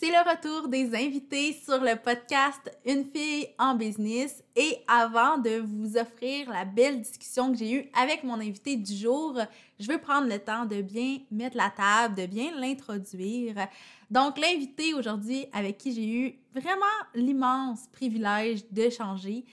C'est le retour des invités sur le podcast Une fille en business. Et avant de vous offrir la belle discussion que j'ai eue avec mon invité du jour, je veux prendre le temps de bien mettre la table, de bien l'introduire. Donc, l'invité aujourd'hui avec qui j'ai eu vraiment l'immense privilège d'échanger,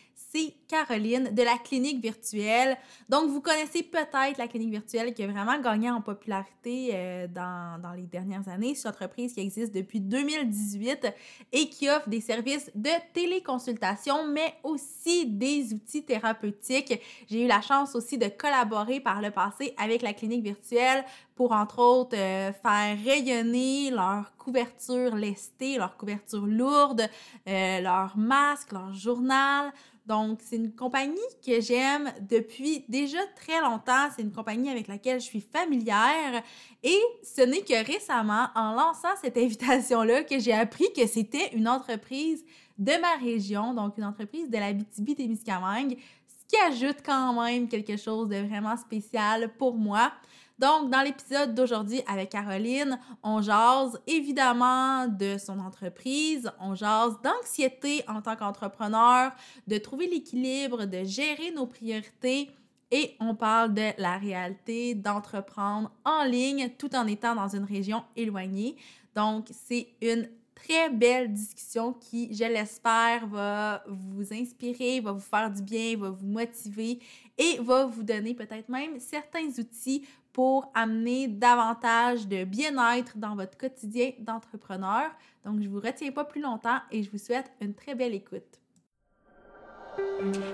Caroline de la clinique virtuelle. Donc, vous connaissez peut-être la clinique virtuelle qui a vraiment gagné en popularité euh, dans, dans, les dernières années. C'est une entreprise qui existe depuis 2018 et qui offre des services de téléconsultation, mais aussi des outils thérapeutiques. J'ai eu la chance aussi de collaborer par le passé avec la clinique virtuelle pour, entre autres, euh, faire rayonner leur couverture lestée, leur couverture lourde, euh, leur masque, leur journal. Donc, c'est une compagnie que j'aime depuis déjà très longtemps. C'est une compagnie avec laquelle je suis familière. Et ce n'est que récemment, en lançant cette invitation-là, que j'ai appris que c'était une entreprise de ma région, donc une entreprise de la BTB-Témiscamingue, ce qui ajoute quand même quelque chose de vraiment spécial pour moi. Donc, dans l'épisode d'aujourd'hui avec Caroline, on jase évidemment de son entreprise, on jase d'anxiété en tant qu'entrepreneur, de trouver l'équilibre, de gérer nos priorités et on parle de la réalité d'entreprendre en ligne tout en étant dans une région éloignée. Donc, c'est une très belle discussion qui, je l'espère, va vous inspirer, va vous faire du bien, va vous motiver et va vous donner peut-être même certains outils pour amener davantage de bien-être dans votre quotidien d'entrepreneur. Donc, je ne vous retiens pas plus longtemps et je vous souhaite une très belle écoute.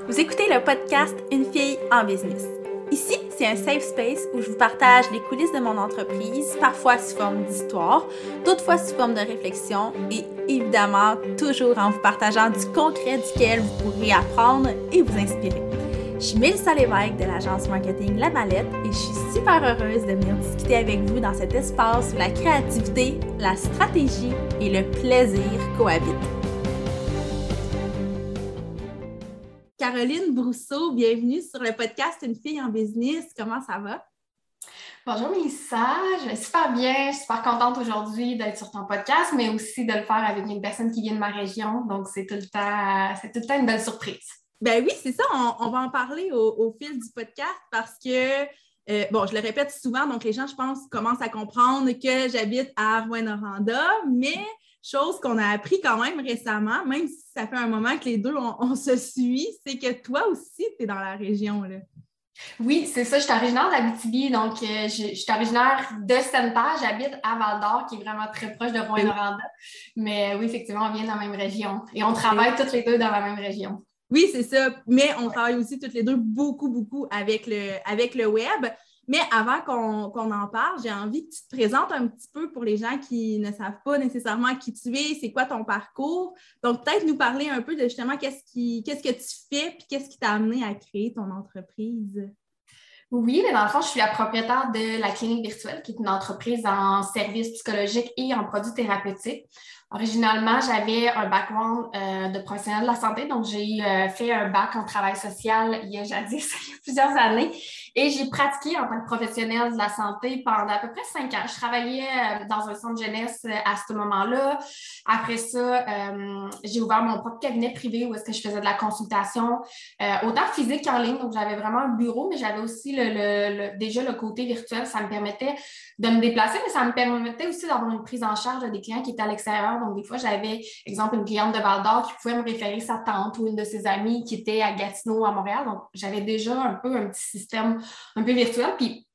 Vous écoutez le podcast Une fille en business. Ici, c'est un safe space où je vous partage les coulisses de mon entreprise, parfois sous forme d'histoire, d'autres fois sous forme de réflexion et évidemment toujours en vous partageant du concret duquel vous pourrez apprendre et vous inspirer. Je suis Mélissa Lévesque de l'agence marketing La Mallette et je suis super heureuse de venir discuter avec vous dans cet espace où la créativité, la stratégie et le plaisir cohabitent. Caroline Brousseau, bienvenue sur le podcast Une fille en business. Comment ça va? Bonjour Mélissa, je vais super bien, je suis super contente aujourd'hui d'être sur ton podcast, mais aussi de le faire avec une personne qui vient de ma région. Donc, c'est tout le temps, c'est tout le temps une belle surprise. Ben oui, c'est ça. On, va en parler au, fil du podcast parce que, euh, bon, je le répète souvent, donc les gens, je pense, commencent à comprendre que j'habite à Rouen-Noranda, mais chose qu'on a appris quand même récemment, même si ça fait un moment que les deux, on, se suit, c'est que toi aussi, tu es dans la région. Là. Oui, c'est ça. Je suis originaire d'Abitibi, donc euh, je, suis originaire de Sainte-Terre. J'habite à Val-d'Or, qui est vraiment très proche de Rouen-Noranda. Mais oui, effectivement, on vient de la même région et on travaille toutes les deux dans la même région. Oui, c'est ça. Mais on travaille aussi toutes les deux beaucoup, beaucoup avec le, avec le web. Mais avant qu'on en parle, j'ai envie que tu te présentes un petit peu pour les gens qui ne savent pas nécessairement qui tu es, c'est quoi ton parcours. Donc, peut-être nous parler un peu de justement qu'est-ce que tu fais puis qu'est-ce qui t'a amené à créer ton entreprise. Oui, mais dans le fond, je suis la propriétaire de la clinique virtuelle, qui est une entreprise en services psychologiques et en produits thérapeutiques. Originalement, j'avais un background euh, de professionnel de la santé, donc j'ai euh, fait un bac en travail social il y a jadis, il y a plusieurs années, et j'ai pratiqué en tant que professionnelle de la santé pendant à peu près cinq ans. Je travaillais euh, dans un centre jeunesse à ce moment-là. Après ça, j'ai ouvert mon propre cabinet privé où est-ce que je faisais de la consultation, autant physique qu'en ligne, donc j'avais vraiment un bureau, mais j'avais aussi le, déjà le côté virtuel, ça me permettait de me déplacer, mais ça me permettait aussi d'avoir une prise en charge des clients qui étaient à l'extérieur. Donc, des fois, j'avais, exemple, une cliente de Val d'Or qui pouvait me référer sa tante ou une de ses amies qui était à Gatineau, à Montréal. Donc, j'avais déjà un peu un petit système un peu virtuel. Puis,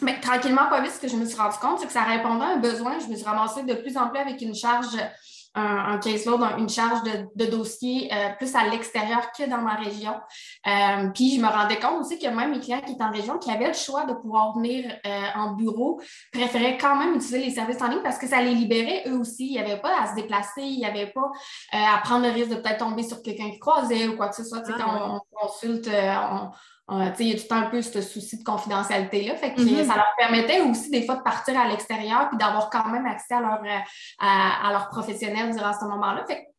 mais tranquillement, pas vite, ce que je me suis rendu compte, c'est que ça répondait à un besoin. Je me suis ramassée de plus en plus avec une charge un, un caseload, une charge de, de dossier euh, plus à l'extérieur que dans ma région. Euh, puis je me rendais compte aussi que même mes clients qui étaient en région, qui avaient le choix de pouvoir venir euh, en bureau, préféraient quand même utiliser les services en ligne parce que ça les libérait eux aussi. Il n'y avait pas à se déplacer, il n'y avait pas à prendre le risque de peut-être tomber sur quelqu'un qui croisait ou quoi que ce soit. Ah, quand on, consulte, on, il y a tout un peu ce souci de confidentialité-là. Fait que mm-hmm. ça leur permettait aussi des fois de partir à l'extérieur puis d'avoir quand même accès à leur, à, à leur professionnel durant ce moment-là. Fait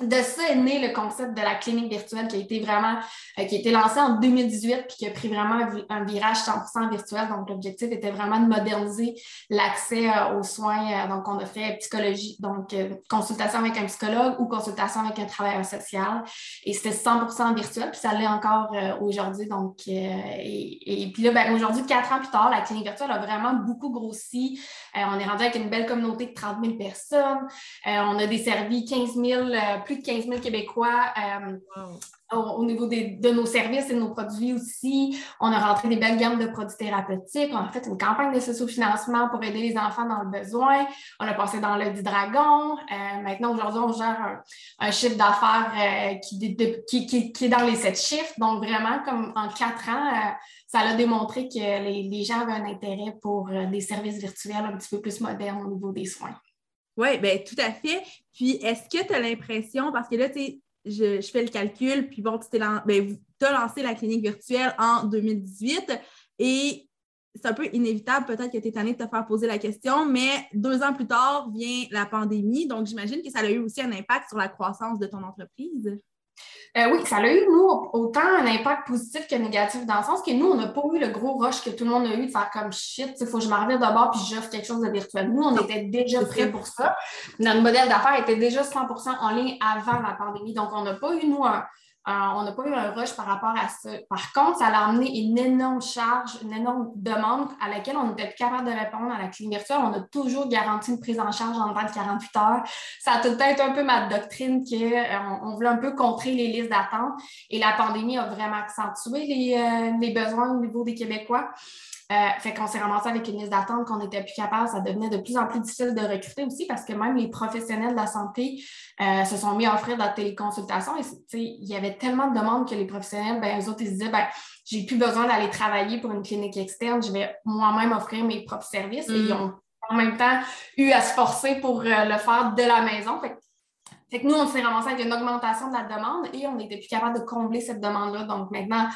de ça est né le concept de la clinique virtuelle qui a été vraiment, euh, qui a été lancé en 2018 puis qui a pris vraiment un, virage 100% virtuel. Donc, l'objectif était vraiment de moderniser l'accès euh, aux soins. Euh, donc, on a fait psychologie, donc consultation avec un psychologue ou consultation avec un travailleur social. Et c'était 100% virtuel, puis ça l'est encore aujourd'hui. Donc, et, et, puis là, ben, aujourd'hui, quatre ans plus tard, la clinique virtuelle a vraiment beaucoup grossi. on est rendu avec une belle communauté de 30 000 personnes. on a desservi 15 000 plus de 15 000 Québécois euh, au, niveau de nos services et de nos produits aussi. On a rentré des belles gammes de produits thérapeutiques. On a fait une campagne de socio-financement pour aider les enfants dans le besoin. On a passé dans le du dragon. Euh, maintenant, aujourd'hui, on gère un, chiffre d'affaires euh, qui, qui, est dans les sept chiffres. Donc, vraiment, comme en quatre ans, ça a démontré que les, les, gens avaient un intérêt pour des services virtuels un petit peu plus modernes au niveau des soins. Oui, bien, tout à fait. Puis, est-ce que tu as l'impression, parce que là, tu sais, je, fais le calcul, puis bon, tu ben, as lancé la clinique virtuelle en 2018 et c'est un peu inévitable peut-être que tu es tanné de te faire poser la question, mais deux ans plus tard vient la pandémie, donc j'imagine que ça a eu aussi un impact sur la croissance de ton entreprise. Euh, oui, ça a eu, nous, autant un impact positif que négatif, dans le sens que nous, on n'a pas eu le gros rush que tout le monde a eu de faire comme shit, il faut que je m'en revienne d'abord puis j'offre quelque chose de virtuel. Nous, on était déjà prêts pour ça. Notre modèle d'affaires était déjà 100 en ligne avant la pandémie. Donc, on n'a pas eu, nous, un, on n'a pas eu un rush par rapport à ça. Par contre, ça a amené une énorme charge, une énorme demande à laquelle on n'était plus capable de répondre à la clinique virtuelle. On a toujours garanti une prise en charge en 20 48 heures. Ça a tout être un peu ma doctrine qu'on euh, on voulait un peu contrer les listes d'attente et la pandémie a vraiment accentué les, euh, les besoins au niveau des Québécois. Euh, fait qu'on s'est ramassé avec une liste d'attente qu'on n'était plus capable. Ça devenait de plus en plus difficile de recruter aussi parce que même les professionnels de la santé euh, se sont mis à offrir de la téléconsultation. Et il y avait tellement de demandes que les professionnels, ben, eux autres, ils se disaient, ben, j'ai plus besoin d'aller travailler pour une clinique externe. Je vais moi-même offrir mes propres services. Et ils mm. ont en même temps eu à se forcer pour euh, le faire de la maison. Fait fait que nous, on s'est ramassé avec une augmentation de la demande et on n'était plus capable de combler cette demande-là. Donc maintenant,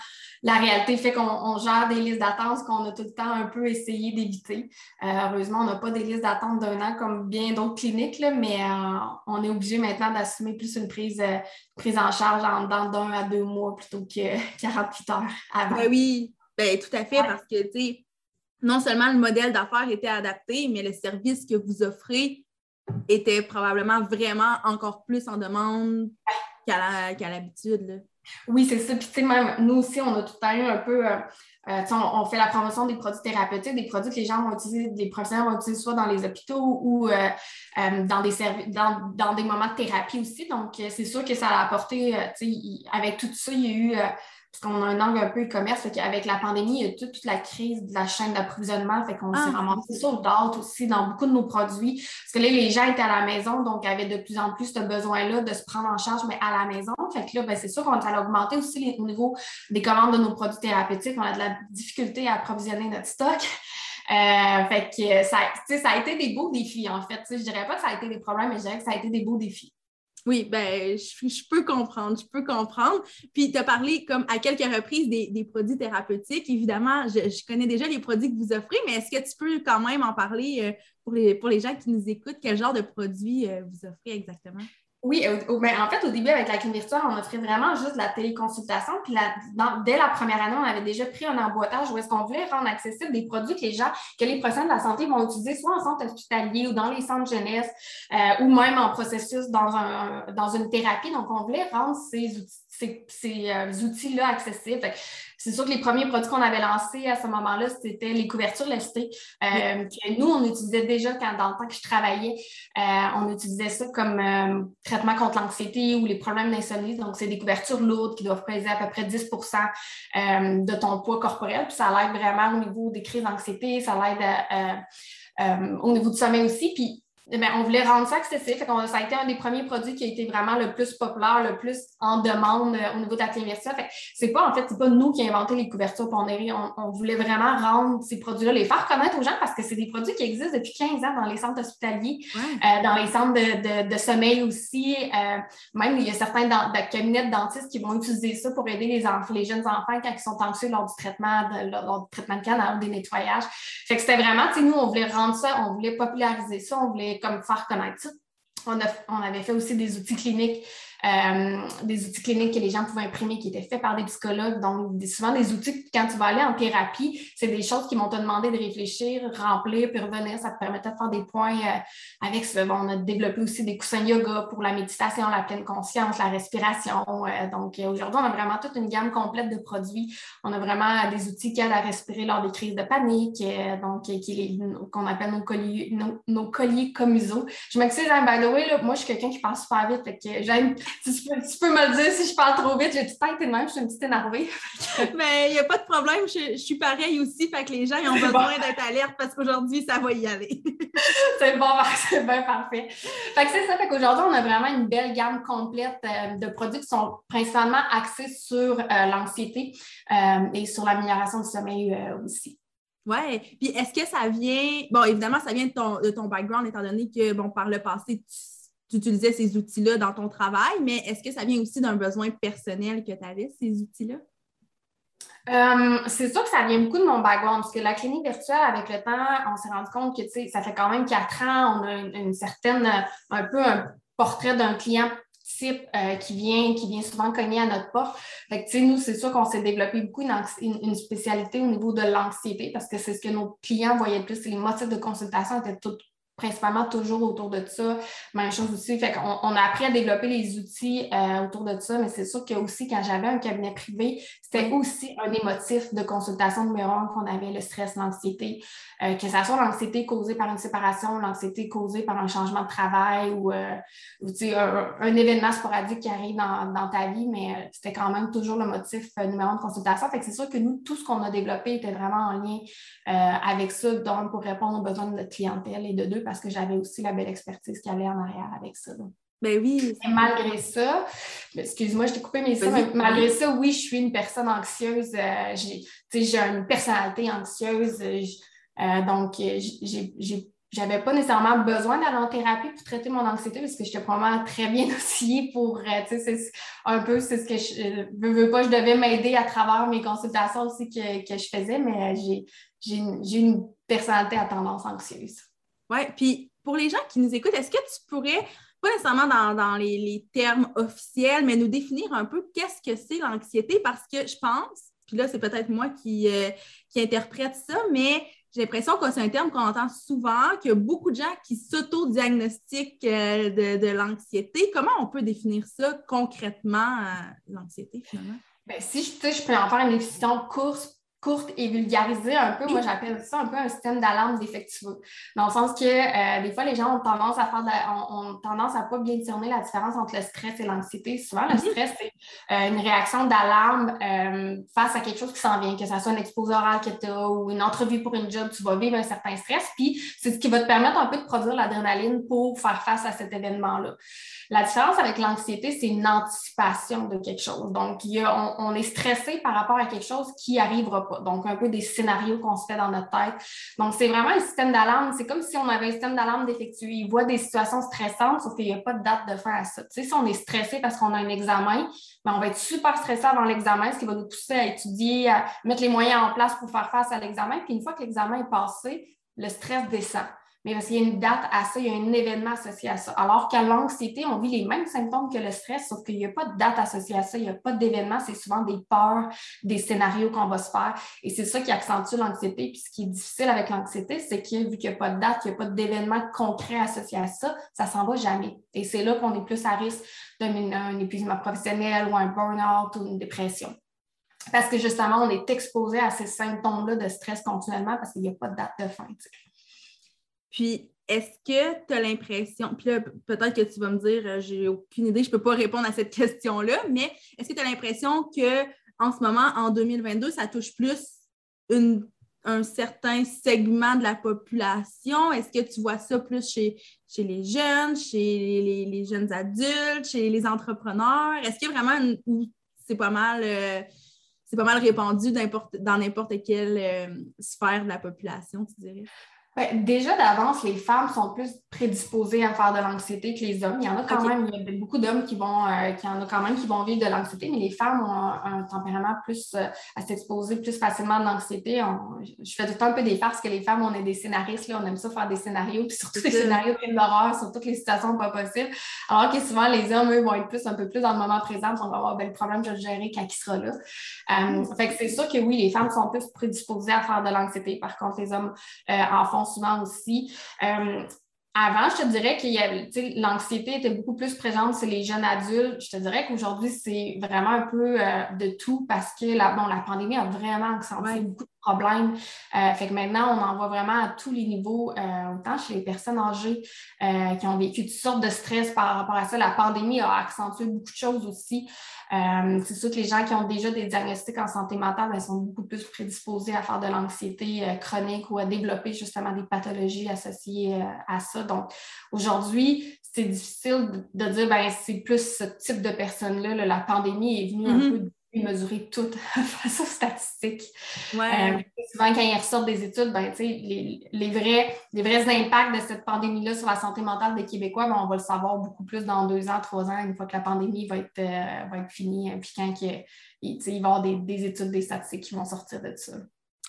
la réalité fait qu'on gère des listes d'attente qu'on a tout le temps un peu essayé d'éviter. Euh, heureusement, on n'a pas des listes d'attente d'un an comme bien d'autres cliniques, là, mais euh, on est obligé maintenant d'assumer plus une prise, euh, prise en charge en dans d'un à deux mois plutôt que 48 heures avant. Ben oui, ben, tout à fait, parce que, non seulement le modèle d'affaires était adapté, mais le service que vous offrez était probablement vraiment encore plus en demande qu'à l'habitude. oui, c'est ça. Puis, tu sais, même nous aussi, on a tout le temps eu un peu. Euh, euh, on, fait la promotion des produits thérapeutiques, des produits que les gens vont utiliser, des professionnels vont utiliser soit dans les hôpitaux ou euh, dans, des dans, dans, des moments de thérapie aussi. Donc, c'est sûr que ça a apporté, avec tout ça, il y a eu parce qu'on a un angle un peu e-commerce. Avec la pandémie, il y a toute, la crise de la chaîne d'approvisionnement. Fait qu'on s'est ah. ramassé sur d'autres aussi dans beaucoup de nos produits. Parce que là, les gens étaient à la maison, donc avaient de plus en plus ce besoin-là de se prendre en charge, mais à la maison. Fait que là, ben, c'est sûr qu'on a augmenté aussi au niveau des commandes de nos produits thérapeutiques. On a de la difficulté à approvisionner notre stock. Euh, fait que ça, ça a été des beaux défis, en fait. Je dirais pas que ça a été des problèmes, mais je dirais que ça a été des beaux défis. Oui, ben, je, peux comprendre, je peux comprendre. Puis, tu as parlé comme à quelques reprises des, produits thérapeutiques. Évidemment, je, connais déjà les produits que vous offrez, mais est-ce que tu peux quand même en parler euh, pour, les, pour les gens qui nous écoutent? Quel genre de produits euh, vous offrez exactement? Oui, ben, en fait, au début, avec la clinique virtuelle, on offrait vraiment juste la téléconsultation. Puis dès la première année, on avait déjà pris un emboîtage où est-ce qu'on voulait rendre accessible des produits que les gens, que les professionnels de la santé vont utiliser soit en centre hospitalier ou dans les centres jeunesse euh, ou même en processus dans, un, dans une thérapie. Donc, on voulait rendre ces outils ces, euh, outils-là accessibles. C'est sûr que les premiers produits qu'on avait lancés à ce moment-là, c'était les couvertures lestées, euh, que nous, on utilisait déjà quand, dans le temps que je travaillais. Euh, on utilisait ça comme traitement contre l'anxiété ou les problèmes d'insomnie. Donc, c'est des couvertures lourdes qui doivent peser à peu près 10% de ton poids corporel. Puis ça l'aide vraiment au niveau des crises d'anxiété, ça l'aide au niveau du sommeil aussi. Puis eh on voulait rendre ça accessible. ça a été un des premiers produits qui a été vraiment le plus populaire, le plus en demande euh, au niveau de la clinique c'est pas, en fait, c'est pas nous qui avons inventé les couvertures Pondéré. On, on voulait vraiment rendre ces produits-là, les faire connaître aux gens parce que c'est des produits qui existent depuis 15 ans dans les centres hospitaliers, euh, dans les centres de, sommeil aussi. Euh, même, il y a certains cabinets de dentistes qui vont utiliser ça pour aider les, enfants, les jeunes enfants quand ils sont anxieux lors du traitement de, lors du traitement de canal, des nettoyages. Fait que c'était vraiment, tu sais, nous, on voulait rendre ça, on voulait populariser ça, on voulait comme faire connaître ça. On, avait fait aussi des outils cliniques des outils cliniques que les gens pouvaient imprimer qui étaient faits par des psychologues. Donc, souvent des outils, quand tu vas aller en thérapie, c'est des choses qui vont te demander de réfléchir, remplir, puis revenir. Ça te permettait de faire des points avec ça. on a développé aussi des coussins yoga pour la méditation, la pleine conscience, la respiration. donc, aujourd'hui, on a vraiment toute une gamme complète de produits. On a vraiment des outils qui aident à respirer lors des crises de panique, donc qu'on appelle nos colliers, nos, colliers comuso. Je m'excuse, hein, by the way, là, moi, je suis quelqu'un qui parle super vite. que j'aime, tu, peux, me le dire si je parle trop vite. J'ai tout le de même, je suis une petite énervée. Mais il n'y a pas de problème, je, suis pareil aussi. Fait que les gens ils ont besoin d'être alertes parce qu'aujourd'hui, ça va y aller. c'est bon, c'est bien parfait. Fait que c'est ça. Fait qu'aujourd'hui, on a vraiment une belle gamme complète euh, de produits qui sont principalement axés sur euh, l'anxiété euh, et sur l'amélioration du sommeil aussi. Oui. Puis est-ce que ça vient, bon, évidemment, ça vient de ton, de ton background, étant donné que, bon, par le passé, tu, utilisais ces outils-là dans ton travail, mais est-ce que ça vient aussi d'un besoin personnel que tu avais, ces outils-là? Euh, c'est sûr que ça vient beaucoup de mon background, parce que la clinique virtuelle, avec le temps, on s'est rendu compte que, tu ça fait quand même quatre ans, on a une certaine, un peu un portrait d'un client euh, qui, vient, qui vient souvent cogner à notre porte. Fait que, nous, c'est sûr qu'on s'est développé beaucoup une, une, spécialité au niveau de l'anxiété parce que c'est ce que nos clients voyaient le plus. Les motifs de consultation étaient tout, principalement toujours autour de ça. Même chose aussi. Fait qu'on on a appris à développer les outils euh, autour de ça, mais c'est sûr que aussi, quand j'avais un cabinet privé, c'était aussi un des motifs de consultation numéro un qu'on avait, le stress, l'anxiété. Euh, que ce soit l'anxiété causée par une séparation, l'anxiété causée par un changement de travail ou, euh, un, événement sporadique qui arrive dans, ta vie, mais c'était quand même toujours le motif numéro un de consultation. Fait que c'est sûr que nous, tout ce qu'on a développé était vraiment en lien avec ça, donc pour répondre aux besoins de notre clientèle et de deux, parce que j'avais aussi la belle expertise qu'il y avait en arrière avec ça. Ben oui. malgré ça, excuse-moi, je t'ai coupé mes mais malgré ça, oui, je suis une personne anxieuse. Euh, j'ai une personnalité anxieuse. Euh, euh, donc, j'avais pas nécessairement besoin d'aller en thérapie pour traiter mon anxiété parce que j'étais probablement très bien aussi pour, tu sais, un peu, c'est ce que je veux, veux pas, je devais m'aider à travers mes consultations aussi que, que je faisais, mais j'ai une personnalité à tendance anxieuse. Oui, puis pour les gens qui nous écoutent, est-ce que tu pourrais, pas nécessairement dans, les, termes officiels, mais nous définir un peu qu'est-ce que c'est l'anxiété? Parce que je pense, puis là, c'est peut-être moi qui, euh, qui interprète ça, mais j'ai l'impression que c'est un terme qu'on entend souvent, qu'il y a beaucoup de gens qui s'auto-diagnostiquent euh, de, l'anxiété. Comment on peut définir ça concrètement, euh, l'anxiété, finalement? Bien, si je, je peux en faire une définition course courte et vulgarisée un peu. Moi, j'appelle ça un peu un système d'alarme défectueux. Dans le sens que euh, des fois, les gens ont tendance à faire ont, tendance à pas bien discerner la différence entre le stress et l'anxiété. Souvent, le mhm. stress, c'est euh, une réaction d'alarme euh, face à quelque chose qui s'en vient, que ce soit un exposé oral que tu as ou une entrevue pour une job, tu vas vivre un certain stress. Puis, c'est ce qui va te permettre un peu de produire l'adrénaline pour faire face à cet événement-là. La différence avec l'anxiété, c'est une anticipation de quelque chose. Donc, on, est stressé par rapport à quelque chose qui n'arrivera pas. Donc, un peu des scénarios qu'on se fait dans notre tête. Donc, c'est vraiment un système d'alarme. C'est comme si on avait un système d'alarme défectueux. Il voit des situations stressantes, sauf qu'il n'y a pas de date de fin à ça. Tu sais, si on est stressé parce qu'on a un examen, ben, on va être super stressé avant l'examen, ce qui va nous pousser à étudier, à mettre les moyens en place pour faire face à l'examen. Puis, une fois que l'examen est passé, le stress descend mais parce qu'il y a une date à ça, il y a un événement associé à ça. Alors qu'à l'anxiété, on vit les mêmes symptômes que le stress, sauf qu'il n'y a pas de date associée à ça, il n'y a pas d'événement, c'est souvent des peurs, des scénarios qu'on va se faire. Et c'est ça qui accentue l'anxiété. Puis ce qui est difficile avec l'anxiété, c'est que vu qu'il n'y a pas de date, il n'y a pas d'événement concret associé à ça, ça s'en va jamais. Et c'est là qu'on est plus à risque d'un épuisement professionnel ou un burn-out ou une dépression. Parce que justement, on est exposé à ces symptômes-là de stress continuellement parce qu'il n'y a pas de date de fin. Puis, est-ce que tu as l'impression, puis là, peut-être que tu vas me dire, euh, j'ai aucune idée, je ne peux pas répondre à cette question-là, mais est-ce que tu as l'impression que en ce moment, en 2022, ça touche plus un certain segment de la population? Est-ce que tu vois ça plus chez, les jeunes, chez les, jeunes adultes, chez les entrepreneurs? Est-ce qu'il y a vraiment où c'est pas mal euh, c'est pas mal répandu dans n'importe quelle euh, sphère de la population, tu dirais? Ben, déjà d'avance, les femmes sont plus prédisposées à faire de l'anxiété que les hommes. Il y en a quand même, il y a beaucoup d'hommes qui vont, euh, qui en a quand même qui vont vivre de l'anxiété, mais les femmes ont un, tempérament plus euh, à s'exposer plus facilement de l'anxiété. Je fais tout le temps un peu des farces que les femmes, on est des scénaristes, là, on aime ça faire des scénarios, puis surtout des scénarios de d'horreur sur toutes les situations pas possibles. Alors que souvent, les hommes, eux, vont être plus un peu plus dans le moment présent, on va avoir ben, le problème, je vais le gérer quand il sera là. Euh, fait que c'est sûr que oui, les femmes sont plus prédisposées à faire de l'anxiété. Par contre, les hommes en font souvent aussi. Euh, avant, je te dirais que l'anxiété était beaucoup plus présente chez les jeunes adultes. Je te dirais qu'aujourd'hui, c'est vraiment un peu euh, de tout parce que la, bon, la pandémie a vraiment accentué beaucoup de problèmes. Euh, fait que maintenant, on en voit vraiment à tous les niveaux, autant chez les personnes âgées qui ont vécu toutes sortes de stress par rapport à ça. La pandémie a accentué beaucoup de choses aussi. Euh, c'est sûr que les gens qui ont déjà des diagnostics en santé mentale ben, sont beaucoup plus prédisposés à faire de l'anxiété euh, chronique ou à développer justement des pathologies associées euh, à ça. Donc, aujourd'hui, c'est difficile de, dire ben c'est plus ce type de personnes-là. la pandémie est venue un mm-hmm. peu mesurer tout face aux statistiques. Euh, souvent, quand ils ressortent des études, ben, les, les, vrais, les vrais impacts de cette pandémie-là sur la santé mentale des Québécois, ben, on va le savoir beaucoup plus dans deux ans, trois ans, une fois que la pandémie va être, euh, va être finie, hein, puis quand il, il, va y avoir des, des, études, des statistiques qui vont sortir de ça.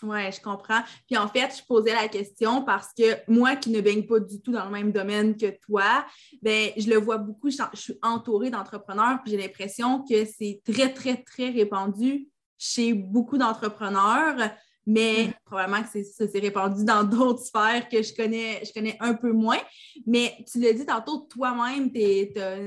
Oui, je comprends. Puis en fait, je posais la question parce que moi qui ne baigne pas du tout dans le même domaine que toi, ben, je le vois beaucoup, je, suis entourée d'entrepreneurs, puis j'ai l'impression que c'est très, très, très répandu chez beaucoup d'entrepreneurs, mais mm. probablement que ça s'est répandu dans d'autres sphères que je connais, je connais un peu moins. Mais tu l'as dit tantôt, toi-même, tu as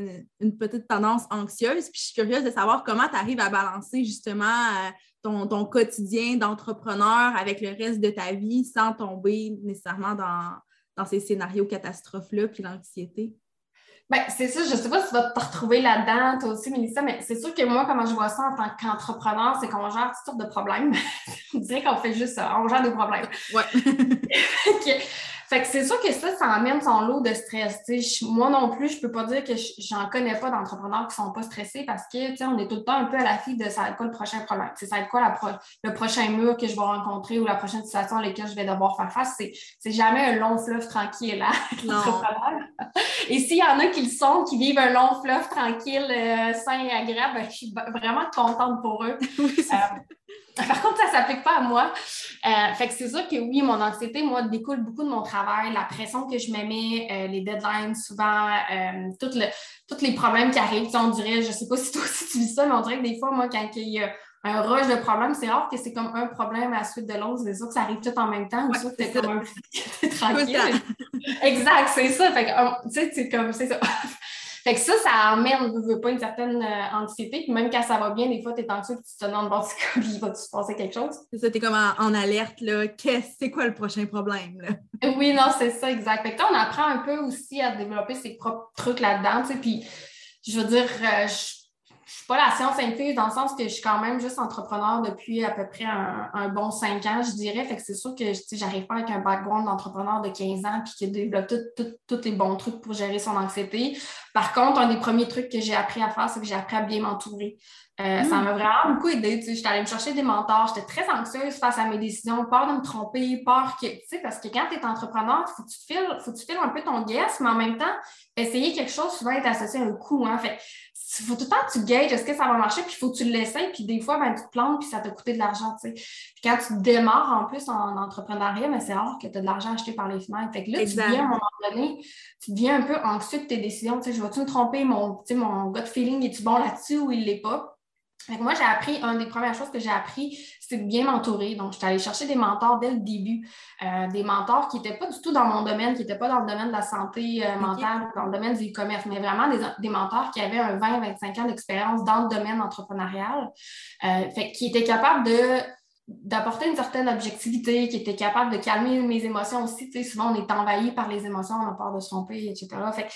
une, petite tendance anxieuse, puis je suis curieuse de savoir comment tu arrives à balancer justement euh, ton, quotidien d'entrepreneur avec le reste de ta vie sans tomber nécessairement dans, ces scénarios catastrophes-là puis l'anxiété? Bien, c'est ça, je ne sais pas si tu vas te retrouver là-dedans, toi aussi, Mélissa, mais c'est sûr que moi, comment je vois ça en tant qu'entrepreneur, c'est qu'on gère toutes sortes de problèmes. on dirait qu'on fait juste ça, on gère des problèmes. Ouais. Fait que c'est sûr que ça, ça amène son lot de stress. moi non plus, je peux pas dire que j'en connais pas d'entrepreneurs qui sont pas stressés parce que on est tout le temps un peu à la fille de ça va être quoi le prochain problème? ça va être quoi le prochain mur que je vais rencontrer ou la prochaine situation à laquelle je vais devoir faire face? C'est jamais un long fleuve tranquille là, Et s'il y en a qui le sont, qui vivent un long fleuve tranquille, euh, sain et agréable, ben, je suis vraiment contente pour eux. Par contre, ça ne s'applique pas à moi. Euh, fait que c'est sûr que oui, mon anxiété, moi, découle beaucoup de mon travail, la pression que je me mets, euh, les deadlines souvent, euh, tous les problèmes qui arrivent. on dirait, je ne sais pas si toi aussi tu vis ça, mais on dirait que des fois, moi, quand il y a un rush de problèmes, c'est rare que c'est comme un problème à la suite de l'autre. C'est sûr que ça arrive tout en même temps, ou ça que t'es comme un tranquille. exact, c'est ça. Fait que, tu sais, c'est comme, c'est ça. Fait que ça, ça amène, ne veux pas, une certaine euh, anxiété. Puis même quand ça va bien, des fois, tu es anxieux, tu te demandes, bon, c'est comme, il va-tu se passer quelque chose? C'est ça, tu es comme en, alerte, là. Qu'est-ce, c'est quoi le prochain problème, là? Oui, non, c'est ça, exact. Fait que on apprend un peu aussi à développer ses propres trucs là-dedans, tu sais. Puis, je veux dire, euh, je suis pas la science infuse dans le sens que je suis quand même juste entrepreneur depuis à peu près un, bon cinq ans, je dirais. Fait que c'est sûr que j'arrive pas avec un background d'entrepreneur de 15 ans puis qui développe tous les bons trucs pour gérer son anxiété. Par contre, un des premiers trucs que j'ai appris à faire, c'est que j'ai appris à bien m'entourer. Euh, ça m'a vraiment beaucoup aidé. J'étais allée me chercher des mentors. J'étais très anxieuse face à mes décisions, peur de me tromper, peur que, tu sais, parce que quand tu es entrepreneur, il faut que tu files, faut que tu files un peu ton guess, mais en même temps, essayer quelque chose souvent est associé à un coût. Hein. Fait faut tout le temps que tu gages est-ce que ça va marcher, puis il faut que tu l'essayes, puis des fois, ben, tu te plantes, puis ça t'a coûté de l'argent. Tu sais. Puis quand tu démarres en plus en entrepreneuriat, mais ben, c'est rare que tu as de l'argent acheté par les fenêtres. Fait que là, tu deviens à un moment donné, tu deviens un peu anxieux de tes décisions. Tu sais, je vais-tu me tromper, mon, mon gut feeling, est-tu bon là-dessus ou il l'est pas? Moi, j'ai appris, une des premières choses que j'ai appris, c'est de bien m'entourer. Donc, je suis allée chercher des mentors dès le début, euh, des mentors qui n'étaient pas du tout dans mon domaine, qui n'étaient pas dans le domaine de la santé euh, mentale, dans le domaine du e-commerce, mais vraiment des, mentors qui avaient un 20-25 ans d'expérience dans le domaine entrepreneurial, euh, fait, qui étaient capables de d'apporter une certaine objectivité, qui étaient capables de calmer mes émotions aussi. Tu sais, souvent, on est envahi par les émotions, on a peur de se tromper, etc. Fait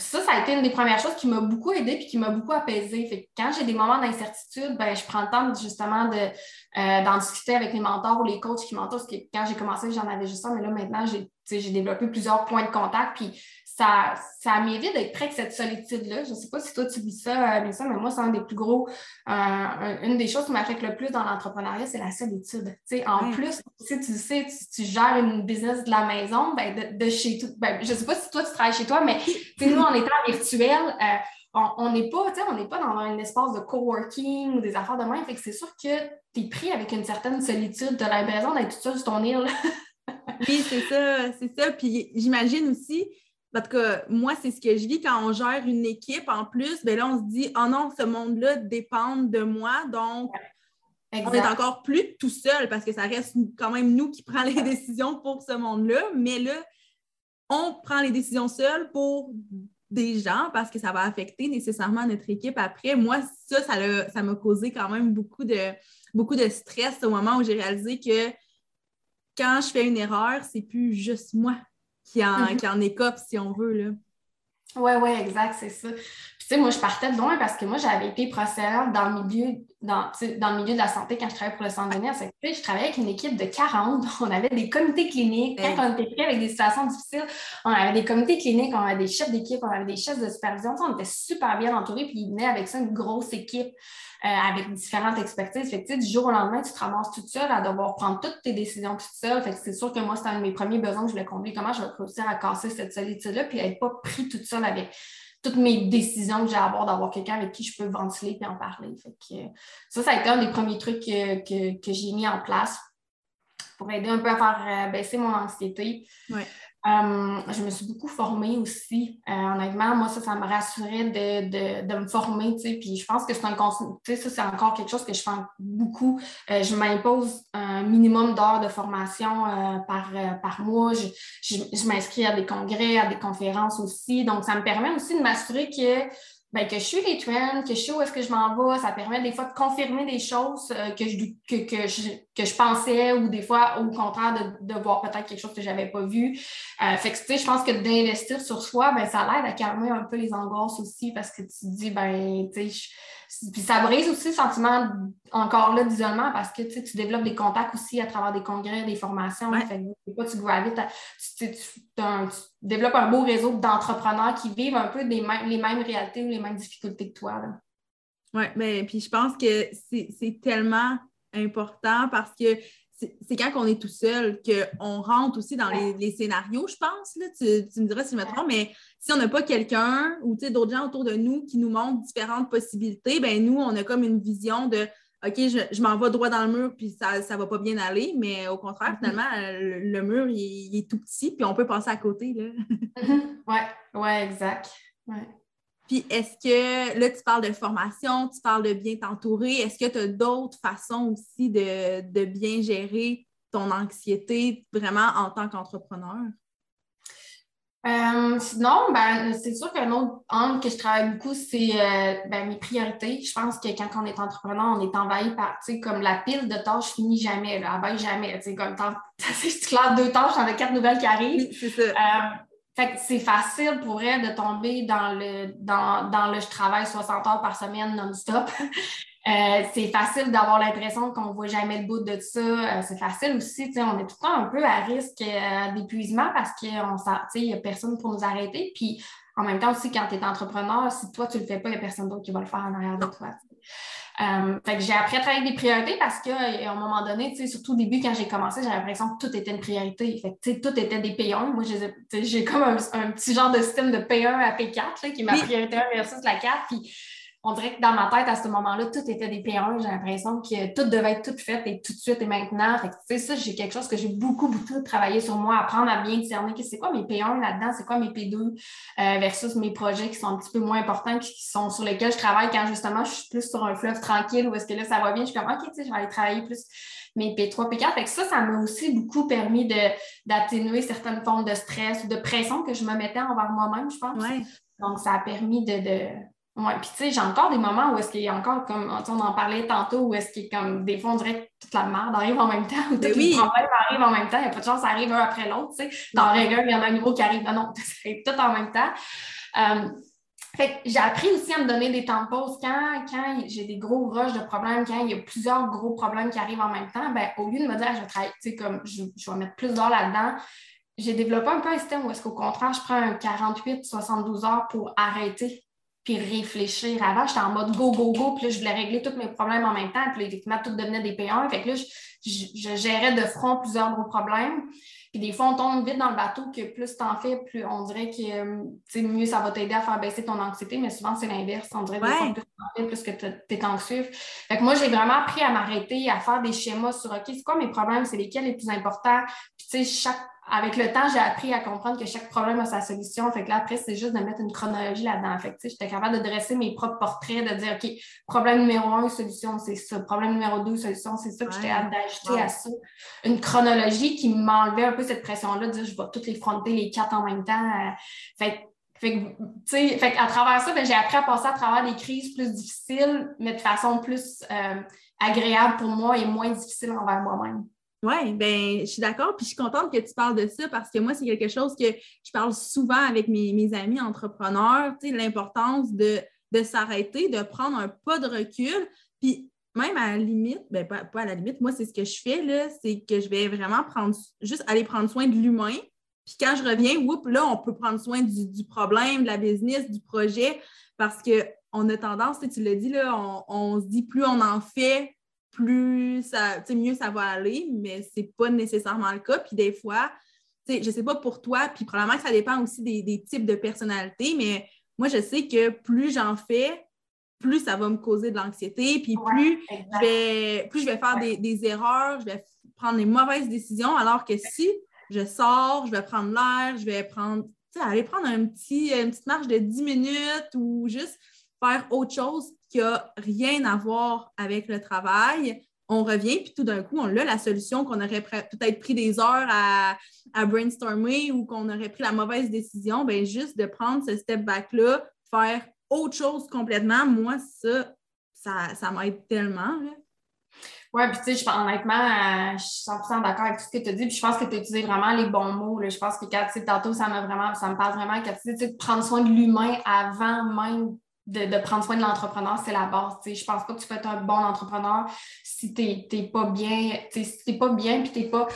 ça, ça a été une des premières choses qui m'a beaucoup aidée et qui m'a beaucoup apaisée. Fait quand j'ai des moments d'incertitude, ben, je prends le temps justement de, euh, d'en discuter avec les mentors ou les coachs qui m'entourent. Parce que quand j'ai commencé, j'en avais juste ça, mais là, maintenant, j'ai, développé plusieurs points de contact. Puis ça, ça m'évite d'être près de cette solitude-là. Je ne sais pas si toi tu vis ça, euh, mais ça, mais moi, c'est un des plus gros, euh, une des choses qui m'affecte le plus dans l'entrepreneuriat, c'est la solitude. en plus, si tu sais, tu, gères une business de la maison, ben, de, chez tout. Ben, je ne sais pas si toi tu travailles chez toi, mais nous, en étant virtuel, euh, on n'est pas, on n'est pas dans un espace de coworking ou des affaires de même. Fait que c'est sûr que tu es pris avec une certaine solitude, tu as l'impression d'être tout seul sur ton île. oui, c'est ça, c'est ça. Puis j'imagine aussi, parce que moi, c'est ce que je vis quand on gère une équipe en plus, bien là, on se dit Oh non, ce monde-là dépend de moi, donc on est encore plus tout seul parce que ça reste quand même nous qui prenons les décisions pour ce monde-là. Mais là, on prend les décisions seuls pour des gens parce que ça va affecter nécessairement notre équipe après. Moi, ça, ça m'a causé quand même beaucoup de, beaucoup de stress au moment où j'ai réalisé que quand je fais une erreur, c'est plus juste moi qui en, mm-hmm. qui en écope, si on veut. Là. Oui, oui, exact, c'est ça. Puis, tu sais, moi, je partais de loin parce que moi, j'avais été professionnelle dans le milieu, dans, dans, le milieu de la santé quand je travaillais pour le Centre Denis. Je travaillais avec une équipe de 40. On avait des comités cliniques. Quand on était pris avec des situations difficiles, on avait des comités cliniques, on avait des chefs d'équipe, on avait des chefs de supervision. on était super bien entourés. Puis, ils venaient avec ça une grosse équipe. Euh, avec différentes expertises. Fait que, du jour au lendemain, tu te ramasses toute seule à devoir prendre toutes tes décisions toute seule. Fait que c'est sûr que moi, c'était un de mes premiers besoins que je voulais combler. Comment je vais réussir à casser cette solitude-là puis être pas pris toute seule avec toutes mes décisions que j'ai à avoir, d'avoir quelqu'un avec qui je peux ventiler et en parler. Fait que, ça, ça a été un des premiers trucs que, que, j'ai mis en place pour aider un peu à faire euh, baisser mon anxiété. Euh, je me suis beaucoup formée aussi. Euh, honnêtement, moi, ça, ça me rassurait de, de, me former, tu sais. Puis je pense que c'est un tu sais, ça, c'est encore quelque chose que je fais beaucoup. Euh, je m'impose un minimum d'heures de formation par, par mois. Je, je m'inscris à des congrès, à des conférences aussi. Donc, ça me permet aussi de m'assurer que ben, que je suis les trends, que je sais où est-ce que je m'en vais. Ça permet des fois de confirmer des choses euh, que, je, que, que, je, que je pensais ou des fois, au contraire, de, de voir peut-être quelque chose que je n'avais pas vu. Euh, fait que, tu sais, je pense que d'investir sur soi, ben, ça l'aide à calmer un peu les angoisses aussi parce que tu te dis, ben, tu sais, puis ça brise aussi le sentiment encore là d'isolement parce que tu développes des contacts aussi à travers des congrès, des formations. Fait que, tu gravites, tu, développes un beau réseau d'entrepreneurs qui vivent un peu les mêmes réalités ou les mêmes difficultés que toi. Oui, mais puis je pense que c'est tellement important parce que c'est quand on est tout seul qu'on rentre aussi dans les, scénarios, je pense. Là, tu, me diras si je me trompe, mais si on n'a pas quelqu'un ou d'autres gens autour de nous qui nous montrent différentes possibilités, ben nous, on a comme une vision de OK, je, m'en vais droit dans le mur, puis ça ne va pas bien aller, mais au contraire, mm-hmm. finalement, le, mur, il, est tout petit, puis on peut passer à côté. Oui, mm-hmm. ouais, exact. Ouais. Puis est-ce que là, tu parles de formation, tu parles de bien t'entourer. Est-ce que tu as d'autres façons aussi de, bien gérer ton anxiété vraiment en tant qu'entrepreneur? Euh, sinon, ben, c'est sûr qu'un autre angle que je travaille beaucoup, c'est euh, ben, mes priorités. Je pense que quand on est entrepreneur, on est envahi par, tu sais, comme la pile de tâches finit jamais, là, elle jamais. Tu sais, comme, tu claires deux tâches, t'en as quatre nouvelles qui arrivent. Oui, c'est ça. Euh, c'est facile pour elle de tomber dans le, dans, le je travaille 60 heures par semaine non-stop. Euh, c'est facile d'avoir l'impression qu'on ne voit jamais le bout de ça. Euh, c'est facile aussi, on est tout le temps un peu à risque euh, d'épuisement parce qu'il n'y a personne pour nous arrêter. Puis en même temps aussi, quand tu es entrepreneur, si toi tu ne le fais pas, il n'y a personne d'autre qui va le faire en arrière de toi. Euh, fait que j'ai appris à travailler avec des priorités parce qu'à un moment donné, surtout au début, quand j'ai commencé, j'avais l'impression que tout était une priorité. Fait que, tout était des P1. Moi, j'ai comme un, petit genre de système de P1 à P4 qui est ma priorité 1 versus la 4. Puis on dirait que dans ma tête, à ce moment-là, tout était des P1. J'ai l'impression que tout devait être tout fait et tout de suite et maintenant. Fait que, ça, j'ai quelque chose que j'ai beaucoup, beaucoup travaillé sur moi, apprendre à bien discerner c'est quoi mes P1 là-dedans, c'est quoi mes P2 euh, versus mes projets qui sont un petit peu moins importants, qui sont sur lesquels je travaille quand justement je suis plus sur un fleuve tranquille ou est-ce que là, ça va bien. Je suis comme, OK, tu sais, je vais aller travailler plus mes P3, P4. Fait que ça, ça m'a aussi beaucoup permis d'atténuer certaines formes de stress ou de pression que je me mettais envers moi-même, je pense. Donc, ça a permis de oui, puis tu sais, j'ai encore des moments où est-ce qu'il y a encore, comme on en parlait tantôt, où est-ce qu'il est comme des fois, on dirait que toute la merde arrive en même temps, ou tous les problèmes arrivent en même temps, il n'y a pas de chance, ça arrive un après l'autre, tu sais. Dans règle, il y en a un nouveau qui arrive, non, non, ça arrive tout en même temps. Euh, fait que j'ai appris aussi à me donner des temps de pause quand, quand j'ai des gros rushs de problèmes, quand il y a plusieurs gros problèmes qui arrivent en même temps, ben, au lieu de me dire, je vais travailler, tu sais, comme je, je vais mettre plus d'heures là-dedans, j'ai développé un peu un système où est-ce qu'au contraire, je prends un 48-72 heures pour arrêter puis réfléchir. Avant, j'étais en mode go, go, go, puis là, je voulais régler tous mes problèmes en même temps, puis effectivement, tout devenait des P1. Fait que là, je, je gérais de front plusieurs gros problèmes. Puis des fois, on tombe vite dans le bateau que plus tu en fais, plus on dirait que euh, mieux ça va t'aider à faire baisser ton anxiété, mais souvent c'est l'inverse. On dirait que plus tu en fais, plus que tu es anxieux. Fait que moi, j'ai vraiment appris à m'arrêter, à faire des schémas sur OK, c'est quoi mes problèmes, c'est lesquels les plus importants? Puis tu sais, chaque avec le temps, j'ai appris à comprendre que chaque problème a sa solution. Fait que là, après, c'est juste de mettre une chronologie là-dedans. Fait que, j'étais capable de dresser mes propres portraits, de dire, OK, problème numéro un, solution, c'est ça. Problème numéro deux, solution, c'est ça. j'étais capable d'ajouter à ça une chronologie qui m'enlevait un peu cette pression-là, de dire, je vais toutes les fronter, les quatre en même temps. Euh, fait fait, fait à travers ça, ben, j'ai appris à passer à travers des crises plus difficiles, mais de façon plus euh, agréable pour moi et moins difficile envers moi-même. Oui, ben, je suis d'accord. Puis je suis contente que tu parles de ça parce que moi, c'est quelque chose que je parle souvent avec mes, amis entrepreneurs, tu sais, l'importance de, s'arrêter, de prendre un pas de recul. Puis même à la limite, ben, pas, à la limite, moi, c'est ce que je fais, là, c'est que je vais vraiment prendre, juste aller prendre soin de l'humain. Puis quand je reviens, oups, là, on peut prendre soin du, problème, de la business, du projet, parce qu'on a tendance, tu l'as dit, là, on, on se dit plus on en fait, plus ça, mieux ça va aller, mais ce n'est pas nécessairement le cas. Puis des fois, je ne sais pas pour toi, puis probablement que ça dépend aussi des, types de personnalités, mais moi, je sais que plus j'en fais, plus ça va me causer de l'anxiété, puis plus, je vais, plus je vais faire des, erreurs, je vais prendre des mauvaises décisions, alors que si je sors, je vais prendre l'air, je vais prendre, aller prendre un petit, une petite marche de 10 minutes ou juste faire autre chose qui n'a rien à voir avec le travail, on revient, puis tout d'un coup, on a la solution qu'on aurait peut-être pris des heures à, brainstormer ou qu'on aurait pris la mauvaise décision, bien juste de prendre ce step back-là, faire autre chose complètement, moi, ça, ça, ça m'aide tellement. Oui, puis tu sais, honnêtement, euh, je suis 100% d'accord avec tout ce que tu as dit, puis je pense que tu as utilisé vraiment les bons mots. Je pense que quand, tantôt, ça m'a vraiment, ça me parle vraiment quand tu sais, de prendre soin de l'humain avant même de, prendre soin de l'entrepreneur, c'est la base. Je Je pense pas que tu peux être un bon entrepreneur si tu n'es pas bien, si tu pas bien, puis tu n'es pas.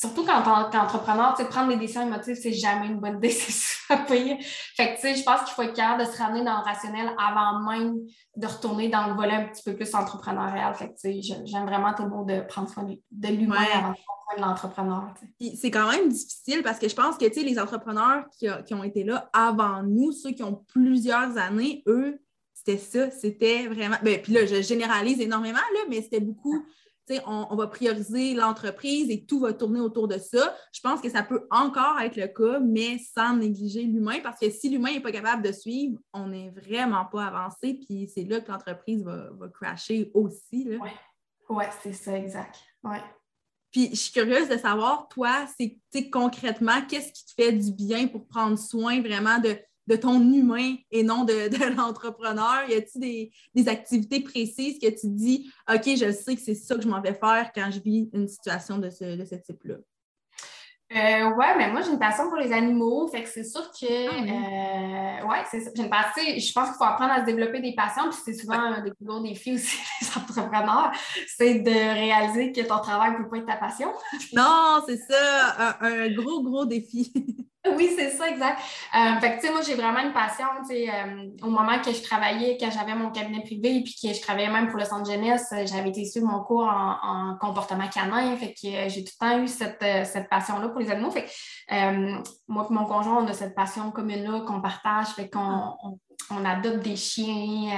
Surtout quand tu es entrepreneur, prendre des décisions émotives, c'est jamais une bonne idée, c'est pire. Fait que, je pense qu'il faut être capable de se ramener dans le rationnel avant même de retourner dans le volet un petit peu plus entrepreneurial. Fait que, j'aime vraiment tes mots de prendre soin de l'humain avant de prendre soin de l'entrepreneur. C'est quand même difficile parce que je pense que, les entrepreneurs qui, qui ont été là avant nous, ceux qui ont plusieurs années, eux, c'était ça, c'était vraiment. Ben, puis là, je généralise énormément, là, mais c'était beaucoup on, va prioriser l'entreprise et tout va tourner autour de ça. Je pense que ça peut encore être le cas, mais sans négliger l'humain, parce que si l'humain n'est pas capable de suivre, on n'est vraiment pas avancé, puis c'est là que l'entreprise va, crasher aussi. Oui, ouais, c'est ça, exact. Ouais. Puis je suis curieuse de savoir, toi, c'est concrètement, qu'est-ce qui te fait du bien pour prendre soin vraiment de, de ton humain et non de, l'entrepreneur? Y a-t-il des, activités précises que tu dis, OK, je sais que c'est ça que je m'en vais faire quand je vis une situation de ce, de ce type-là? Euh, ouais, mais moi, j'ai une passion pour les animaux. Fait que c'est sûr que. Ah euh, ouais, c'est ça. J'ai une passion. Je pense qu'il faut apprendre à se développer des passions. Puis c'est souvent un des plus gros défis aussi des entrepreneurs. C'est de réaliser que ton travail ne peut pas être ta passion. non, c'est ça. un, gros, gros défi. Oui, c'est ça, exact. Euh, fait que, tu sais, moi, j'ai vraiment une passion, tu sais, euh, au moment que je travaillais, quand j'avais mon cabinet privé, puis que je travaillais même pour le centre jeunesse, euh, j'avais été suivre mon cours en, comportement canin, fait que j'ai tout le temps eu cette, cette passion-là pour les animaux. Fait que, moi et mon conjoint, on a cette passion commune-là qu'on partage, fait qu'on on adopte des chiens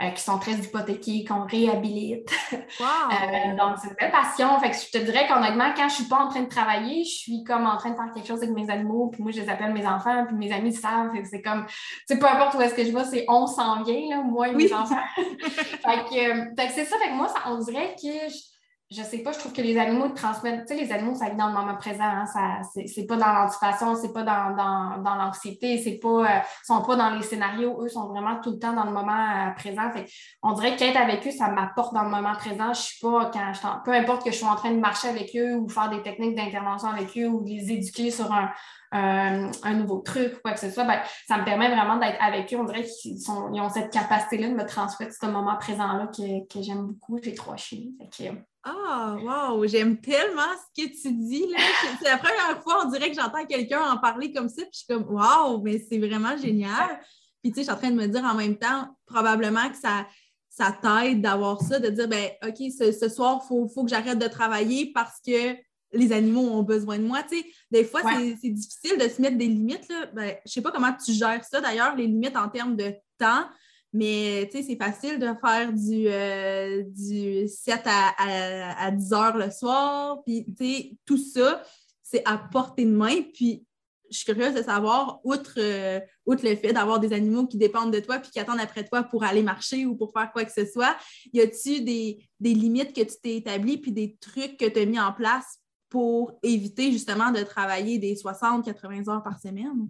euh, euh, qui sont très hypothéqués, qu'on réhabilite. Euh, donc, c'est une belle passion. Fait que je te dirais qu'honnêtement, quand je ne suis pas en train de travailler, je suis comme en train de faire quelque chose avec mes animaux, puis moi, je les appelle mes enfants, puis mes amis savent. C'est comme, tu sais, peu importe où est-ce que je vais, c'est on s'en vient, là, moi et mes enfants. fait que, c'est ça. Fait que moi, ça, on dirait que je sais pas, je trouve que les animaux transmettent, tu sais, les animaux, ça vit dans le moment présent, hein, ça, c'est, pas dans l'anticipation, c'est pas dans, dans, dans l'anxiété, c'est pas, euh, sont pas dans les scénarios, eux sont vraiment tout le temps dans le moment euh, présent. Fait on dirait qu'être avec eux, ça m'apporte dans le moment présent. Je suis pas, quand je peu importe que je sois en train de marcher avec eux ou faire des techniques d'intervention avec eux ou les éduquer sur un, un nouveau truc ou quoi que ce soit, ben, ça me permet vraiment d'être avec eux. On dirait qu'ils ils ont cette capacité-là de me transmettre ce moment présent-là que, que j'aime beaucoup. J'ai trois chiens. Fait Ah, wow! J'aime tellement ce que tu dis. là. C'est la première fois, on dirait que j'entends quelqu'un en parler comme ça, puis je suis comme, wow, mais c'est vraiment génial. Puis, tu sais, je suis en train de me dire en même temps, probablement que ça, ça t'aide d'avoir ça, de dire, ben OK, ce, soir, il faut, que j'arrête de travailler parce que les animaux ont besoin de moi. Tu sais, des fois, c'est difficile de se mettre des limites. Là. Ben, je ne sais pas comment tu gères ça, d'ailleurs, les limites en termes de temps. Mais c'est facile de faire du, euh, du 7 à, à, 10 heures le soir. Puis tout ça, c'est à portée de main. Puis je suis curieuse de savoir, outre, euh, outre le fait d'avoir des animaux qui dépendent de toi puis qui attendent après toi pour aller marcher ou pour faire quoi que ce soit, y a-tu des, des, limites que tu t'es établies puis des trucs que tu as mis en place pour éviter justement de travailler des 60-80 heures par semaine?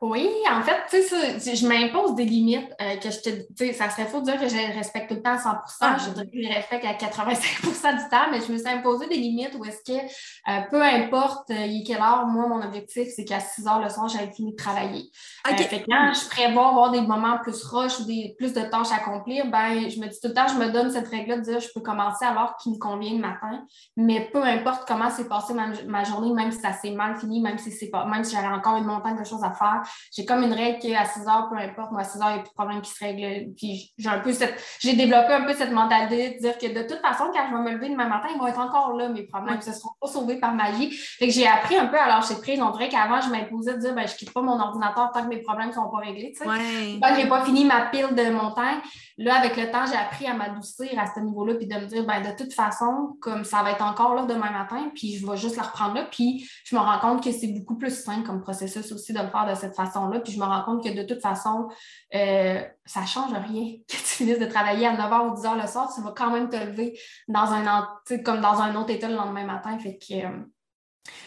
Oui, en fait, tu sais, je m'impose des limites euh, que je te. Tu sais, ça serait faux de dire que je les respecte tout le temps à 100 ah, Je dirais que je les respecte à 85% du temps, mais je me suis imposé des limites où est-ce que, euh, peu importe euh, il est quelle heure, moi, mon objectif, c'est qu'à 6 heures le soir, j'avais fini de travailler. Okay. fait que quand je prévois avoir des moments plus rush ou des, plus de tâches à accomplir, ben, je me dis tout le temps, je me donne cette règle-là de dire je peux commencer à l'heure qui me convient le matin, mais peu importe comment s'est passée ma, journée, même si ça s'est mal fini, même si c'est pas, même si j'avais encore une montagne de choses à faire j'ai comme une règle qu'à 6 heures, peu importe, moi, à 6 heures, il n'y a plus de problème qui se règle. Puis j'ai un peu cette, j'ai développé un peu cette mentalité de dire que de toute façon, quand je vais me lever demain matin, ils vont être encore là, mes problèmes. Ils ne seront pas sauvés par magie. Fait que j'ai appris un peu à lâcher prise. On dirait qu'avant, je m'imposais de dire, ben, je ne quitte pas mon ordinateur tant que mes problèmes ne sont pas réglés. Tu sais. je n'ai pas fini ma pile de montagne. Là, avec le temps, j'ai appris à m'adoucir à ce niveau-là, puis de me dire, ben, de toute façon, comme ça va être encore là demain matin, puis je vais juste la reprendre là. Puis je me rends compte que c'est beaucoup plus simple comme processus aussi de le faire de cette façon-là. Puis je me rends compte que de toute façon, euh, ça change rien que tu finisses de travailler à 9h ou 10h le soir, tu vas quand même te lever dans un, comme dans un autre état le lendemain matin. Fait que, euh,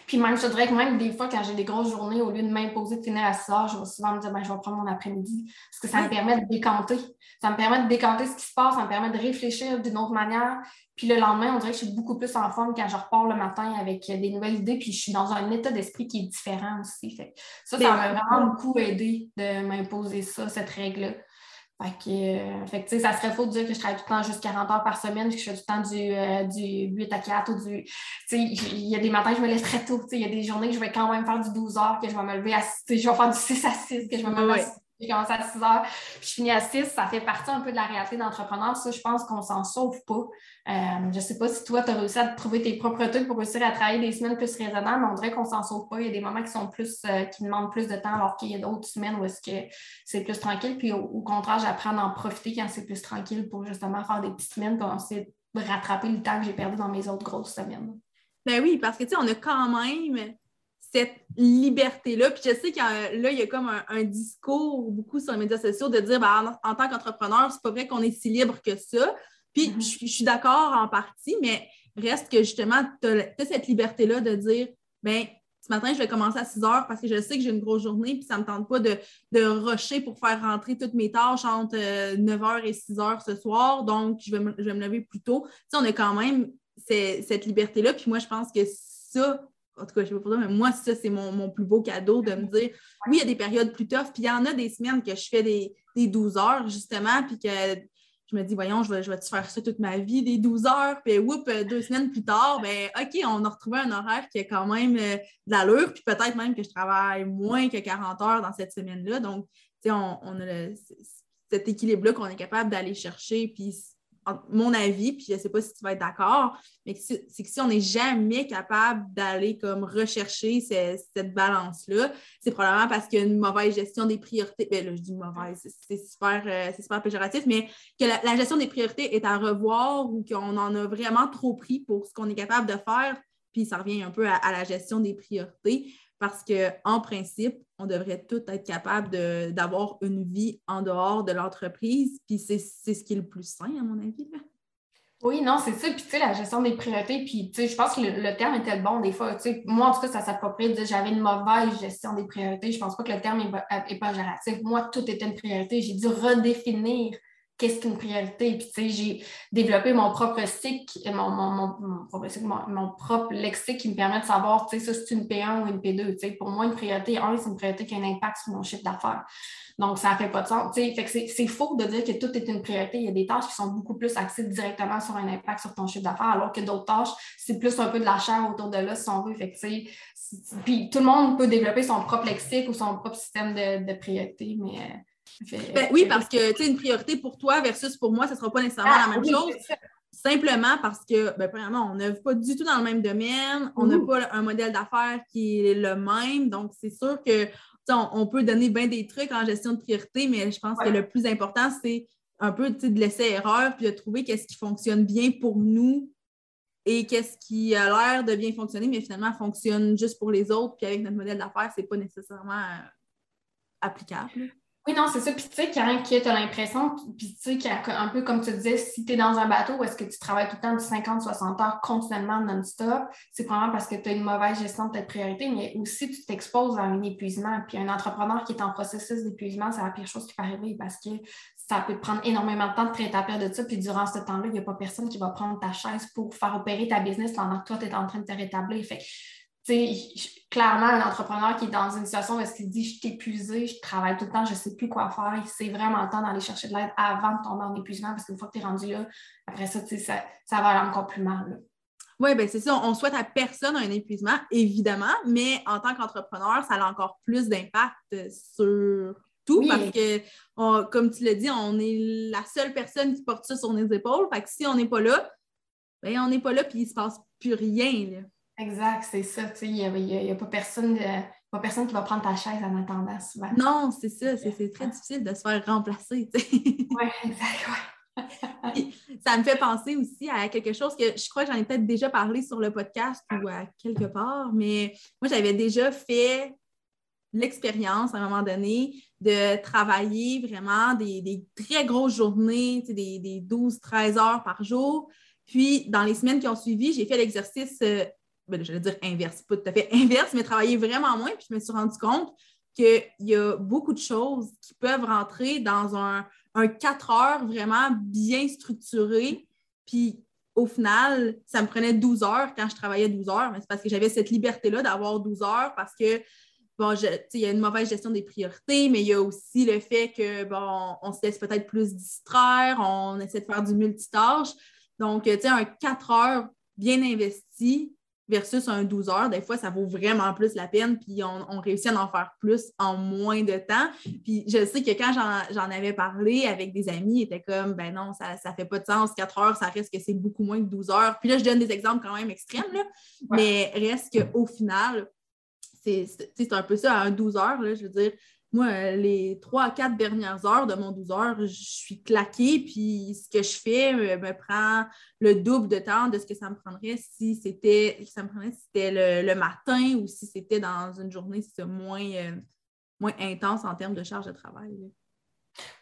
puis même, je dirais que même des fois, quand j'ai des grosses journées, au lieu de m'imposer de finir à 6 heures, je vais souvent me dire, ben, je vais prendre mon après-midi. Parce que ça me permet de décanter. Ça me permet de décanter ce qui se passe, ça me permet de réfléchir d'une autre manière. Puis le lendemain, on dirait que je suis beaucoup plus en forme quand je repars le matin avec des nouvelles idées. Puis je suis dans un état d'esprit qui est différent aussi. Fait ça, ça m'a vraiment beaucoup aidé de m'imposer ça, cette règle-là. Fait que, euh, ça serait faux de dire que je travaille tout le temps juste 40 heures par semaine, que je fais tout le temps du, euh, du 8 à 4 ou du. Il y a des matins que je me lève très tôt. Il y a des journées que je vais quand même faire du 12 heures, que je vais me lever à. Je vais faire du 6 à 6, que je vais me lever à j'ai commencé à 6 heures, puis je finis à 6. Ça fait partie un peu de la réalité d'entrepreneur. Ça, je pense qu'on s'en sauve pas. Euh, je ne sais pas si toi, tu as réussi à trouver tes propres trucs pour réussir à travailler des semaines plus raisonnables, mais on dirait qu'on s'en sauve pas. Il y a des moments qui sont plus, euh, qui demandent plus de temps, alors qu'il y a d'autres semaines où est-ce que c'est plus tranquille. Puis au, contraire, j'apprends à en profiter quand c'est plus tranquille pour justement faire des petites semaines pour de rattraper le temps que j'ai perdu dans mes autres grosses semaines. Ben oui, parce que tu sais, on a quand même cette liberté-là. Puis je sais qu'il là, il y a comme un, discours beaucoup sur les médias sociaux de dire ben, en, tant qu'entrepreneur, c'est pas vrai qu'on est si libre que ça. Puis mm-hmm. je, suis d'accord en partie, mais reste que justement, tu as, cette liberté-là de dire ben ce matin, je vais commencer à 6 heures parce que je sais que j'ai une grosse journée, puis ça ne me tente pas de, de rusher pour faire rentrer toutes mes tâches entre 9 euh, et 6 h ce soir. Donc, je vais me, je vais me lever plus tôt. Tu sais, on a quand même cette liberté-là. Puis moi, je pense que ça, en tout cas, je sais pas pour toi, mais moi, ça, c'est mon, plus beau cadeau de me dire, oui, il y a des périodes plus tough, puis il y en a des semaines que je fais des, 12 heures, justement, puis que je me dis, voyons, je vais, je vais faire ça toute ma vie, des 12 heures, puis whoop, deux semaines plus tard, ben OK, on a retrouvé un horaire qui a quand même euh, de l'allure, puis peut-être même que je travaille moins que 40 heures dans cette semaine-là. Donc, tu sais, on, on, a cet équilibre-là qu'on est capable d'aller chercher, puis mon avis, puis je ne sais pas si tu vas être d'accord, mais c'est que si on n'est jamais capable d'aller comme rechercher cette balance-là, c'est probablement parce qu'il y a une mauvaise gestion des priorités. Bien là, je dis mauvaise, c'est super, euh, super péjoratif, mais que la, gestion des priorités est à revoir ou qu'on en a vraiment trop pris pour ce qu'on est capable de faire, puis ça revient un peu à la gestion des priorités parce qu'en principe, on devrait tous être capable d'avoir une vie en dehors de l'entreprise. Puis c'est ce qui est le plus sain, à mon avis. Oui, non, c'est ça. Puis, tu sais, la gestion des priorités, puis, tu sais, je pense que le, terme était le bon des fois. Tu sais, moi, en tout cas, ça s'approprie de dire j'avais une mauvaise gestion des priorités. Je pense pas que le terme est, pas gératif. Moi, tout était une priorité. J'ai dû redéfinir qu'est-ce qu'une priorité? Puis, tu sais, j'ai développé mon propre cycle, mon, mon, propre lexique qui me permet de savoir, tu sais, ça, c'est une P1 ou une P2. Tu sais, pour moi, une priorité 1, c'est une priorité qui a un impact sur mon chiffre d'affaires. Donc, ça fait pas de sens. Tu sais, fait que c'est faux de dire que tout est une priorité. Il y a des tâches qui sont beaucoup plus axées directement sur un impact sur ton chiffre d'affaires, alors que d'autres tâches, c'est plus un peu de la chair autour de là, si on veut. Fait que, puis tout le monde peut développer son propre lexique ou son propre système de, de priorité, mais euh, ben oui, parce que tu une priorité pour toi versus pour moi, ce ne sera pas nécessairement la ah, même chose. Simplement parce que, ben, premièrement, on n'est pas du tout dans le même domaine, on n'a pas un modèle d'affaires qui est le même. Donc, c'est sûr que on, peut donner bien des trucs en gestion de priorité, mais je pense que le plus important, c'est un peu de laisser erreur puis de trouver qu'est-ce qui fonctionne bien pour nous et qu'est-ce qui a l'air de bien fonctionner, mais finalement fonctionne juste pour les autres. Puis avec notre modèle d'affaires, ce n'est pas nécessairement euh, applicable. Oui, non, c'est ça. Puis tu sais, quand tu as l'impression, puis tu sais, un peu comme tu disais, si tu es dans un bateau est-ce que tu travailles tout le temps de 50-60 heures continuellement non-stop, c'est probablement parce que tu as une mauvaise gestion de tes priorités, mais aussi tu t'exposes à un épuisement. Puis un entrepreneur qui est en processus d'épuisement, c'est la pire chose qui peut arriver parce que ça peut prendre énormément de temps de te rétablir de ça. Puis durant ce temps-là, il n'y a pas personne qui va prendre ta chaise pour faire opérer ta business pendant que toi, tu es en train de te rétablir. Fait clairement, un entrepreneur qui est dans une situation où est-ce qu'il dit je suis épuisé, je travaille tout le temps, je ne sais plus quoi faire, c'est vraiment le temps d'aller chercher de l'aide avant de tomber en épuisement parce qu'une fois que tu es rendu là, après ça, ça, ça va aller encore plus mal. Oui, bien c'est ça. On souhaite à personne un épuisement, évidemment, mais en tant qu'entrepreneur, ça a encore plus d'impact sur tout parce que, comme tu l'as dit, on est la seule personne qui porte ça sur nos épaules. Fait que si on n'est pas là, bien, on n'est pas là puis il ne se passe plus rien. Là. Exact, c'est ça. Il n'y a, pas, personne pas personne qui va prendre ta chaise en attendant souvent. Non, c'est ça. C'est très difficile de se faire remplacer. Oui, exact. ça me fait penser aussi à quelque chose que je crois que j'en ai peut-être déjà parlé sur le podcast ou à quelque part, mais moi, j'avais déjà fait l'expérience à un moment donné de travailler vraiment des, très grosses journées, des, des 12-13 heures par jour. Puis, dans les semaines qui ont suivi, j'ai fait l'exercice euh, ben, j'allais dire inverse, pas tout à fait inverse, mais travailler vraiment moins. Puis je me suis rendu compte qu'il y a beaucoup de choses qui peuvent rentrer dans un, un 4 heures vraiment bien structuré. Puis au final, ça me prenait 12 heures quand je travaillais 12 heures, mais c'est parce que j'avais cette liberté-là d'avoir 12 heures parce que bon, il y a une mauvaise gestion des priorités, mais il y a aussi le fait que bon, on se laisse peut-être plus distraire, on essaie de faire du multitâche. Donc, tu sais, un 4 heures bien investi, versus un 12 heures, des fois, ça vaut vraiment plus la peine, puis on, réussit à en faire plus en moins de temps. Puis je sais que quand j'en avais parlé avec des amis, ils étaient comme, ben non, ça ne fait pas de sens, 4 heures, ça reste que c'est beaucoup moins que 12 heures. Puis là, je donne des exemples quand même extrêmes, là, mais reste qu'au final, c'est un peu ça, à un 12 heures, là, je veux dire, moi, les trois à quatre dernières heures de mon 12 heures, je suis claquée, puis ce que je fais me, prend le double de temps de ce que ça me prendrait si c'était c'était le, matin ou si c'était dans une journée moins, euh, moins intense en termes de charge de travail.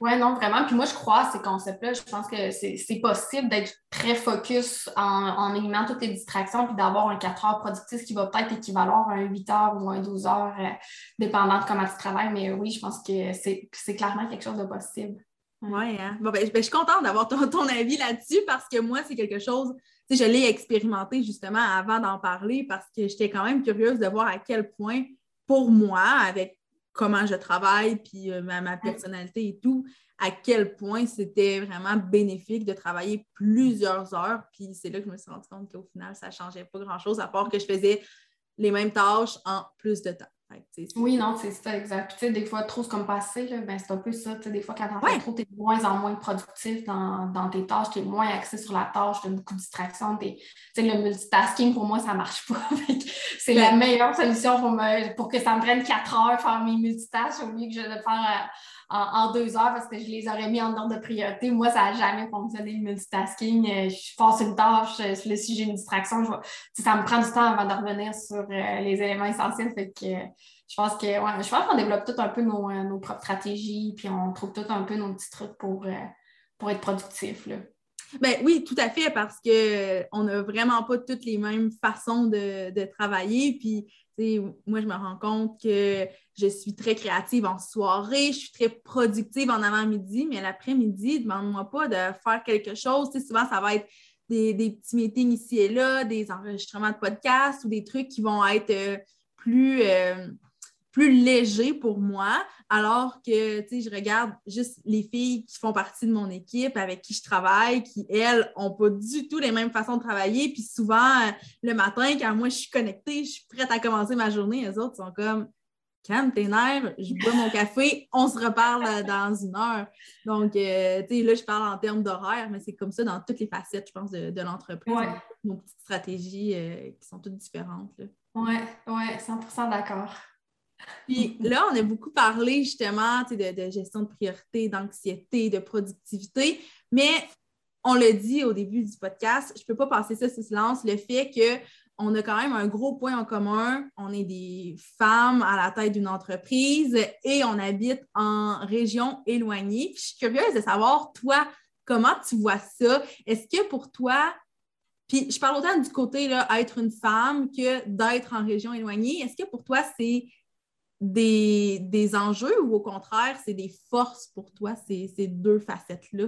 Oui, non, vraiment. Puis moi, je crois à ces concepts-là. Je pense que c'est possible d'être très focus en, en, éliminant toutes les distractions puis d'avoir un 4 heures productif qui va peut-être équivaloir à un 8 heures ou un 12 heures, euh, dépendant de comment tu travailles. Mais oui, je pense que c'est clairement quelque chose de possible. Oui, hein? bon, ben, ben, je suis contente d'avoir ton, ton, avis là-dessus parce que moi, c'est quelque chose, tu je l'ai expérimenté justement avant d'en parler parce que j'étais quand même curieuse de voir à quel point, pour moi, avec comment je travaille, puis euh, ma, personnalité et tout, à quel point c'était vraiment bénéfique de travailler plusieurs heures. Puis c'est là que je me suis rendu compte qu'au final, ça ne changeait pas grand-chose, à part que je faisais les mêmes tâches en plus de temps. Oui, non, c'est ça, exact. tu sais, des fois, trop, c'est comme passé, ben, c'est un peu ça. des fois, quand t'en fais trop, tu es de moins en moins productif dans, tes tâches, tu es moins axé sur la tâche, tu as beaucoup de distractions. le multitasking, pour moi, ça ne marche pas. c'est la meilleure solution pour, pour que ça me prenne quatre heures faire mes multitâches au lieu que je le faire euh, en, deux heures parce que je les aurais mis en ordre de priorité. Moi, ça n'a jamais fonctionné le multitasking. Euh, je passe une tâche, euh, si j'ai une distraction, ça me prend du temps avant de revenir sur les éléments essentiels. Je pense que je pense qu'on développe tout un peu nos, propres stratégies, puis on trouve tout un peu nos petits trucs pour, pour être productif. Ben oui, tout à fait, parce qu'on n'a vraiment pas toutes les mêmes façons de, de travailler. Puis, moi, je me rends compte que je suis très créative en soirée, je suis très productive en avant-midi, mais l'après-midi, demande-moi pas de faire quelque chose. souvent, ça va être des, petits meetings ici et là, des enregistrements de podcasts ou des trucs qui vont être euh, plus, euh, plus légers pour moi, alors que, je regarde juste les filles qui font partie de mon équipe, avec qui je travaille, qui, elles, n'ont pas du tout les mêmes façons de travailler. Puis souvent, euh, le matin, quand moi, je suis connectée, je suis prête à commencer ma journée, les autres sont comme, calme tes nerfs, je bois mon café, on se reparle euh, dans une heure. Donc, euh, tu sais, là, je parle en termes d'horaire, mais c'est comme ça dans toutes les facettes, je pense, de, l'entreprise. Nos petites stratégies qui sont toutes différentes. Oui, oui, 100% d'accord. Puis là, on a beaucoup parlé justement de, gestion de priorité, d'anxiété, de productivité, mais on l'a dit au début du podcast, je ne peux pas passer ça sous silence, le fait qu'on a quand même un gros point en commun. On est des femmes à la tête d'une entreprise et on habite en région éloignée. je suis curieuse de savoir, toi, comment tu vois ça? Est-ce que pour toi, puis je parle autant du côté là, être une femme que d'être en région éloignée, est-ce que pour toi, c'est des, enjeux ou au contraire, c'est des forces pour toi, ces, ces deux facettes-là?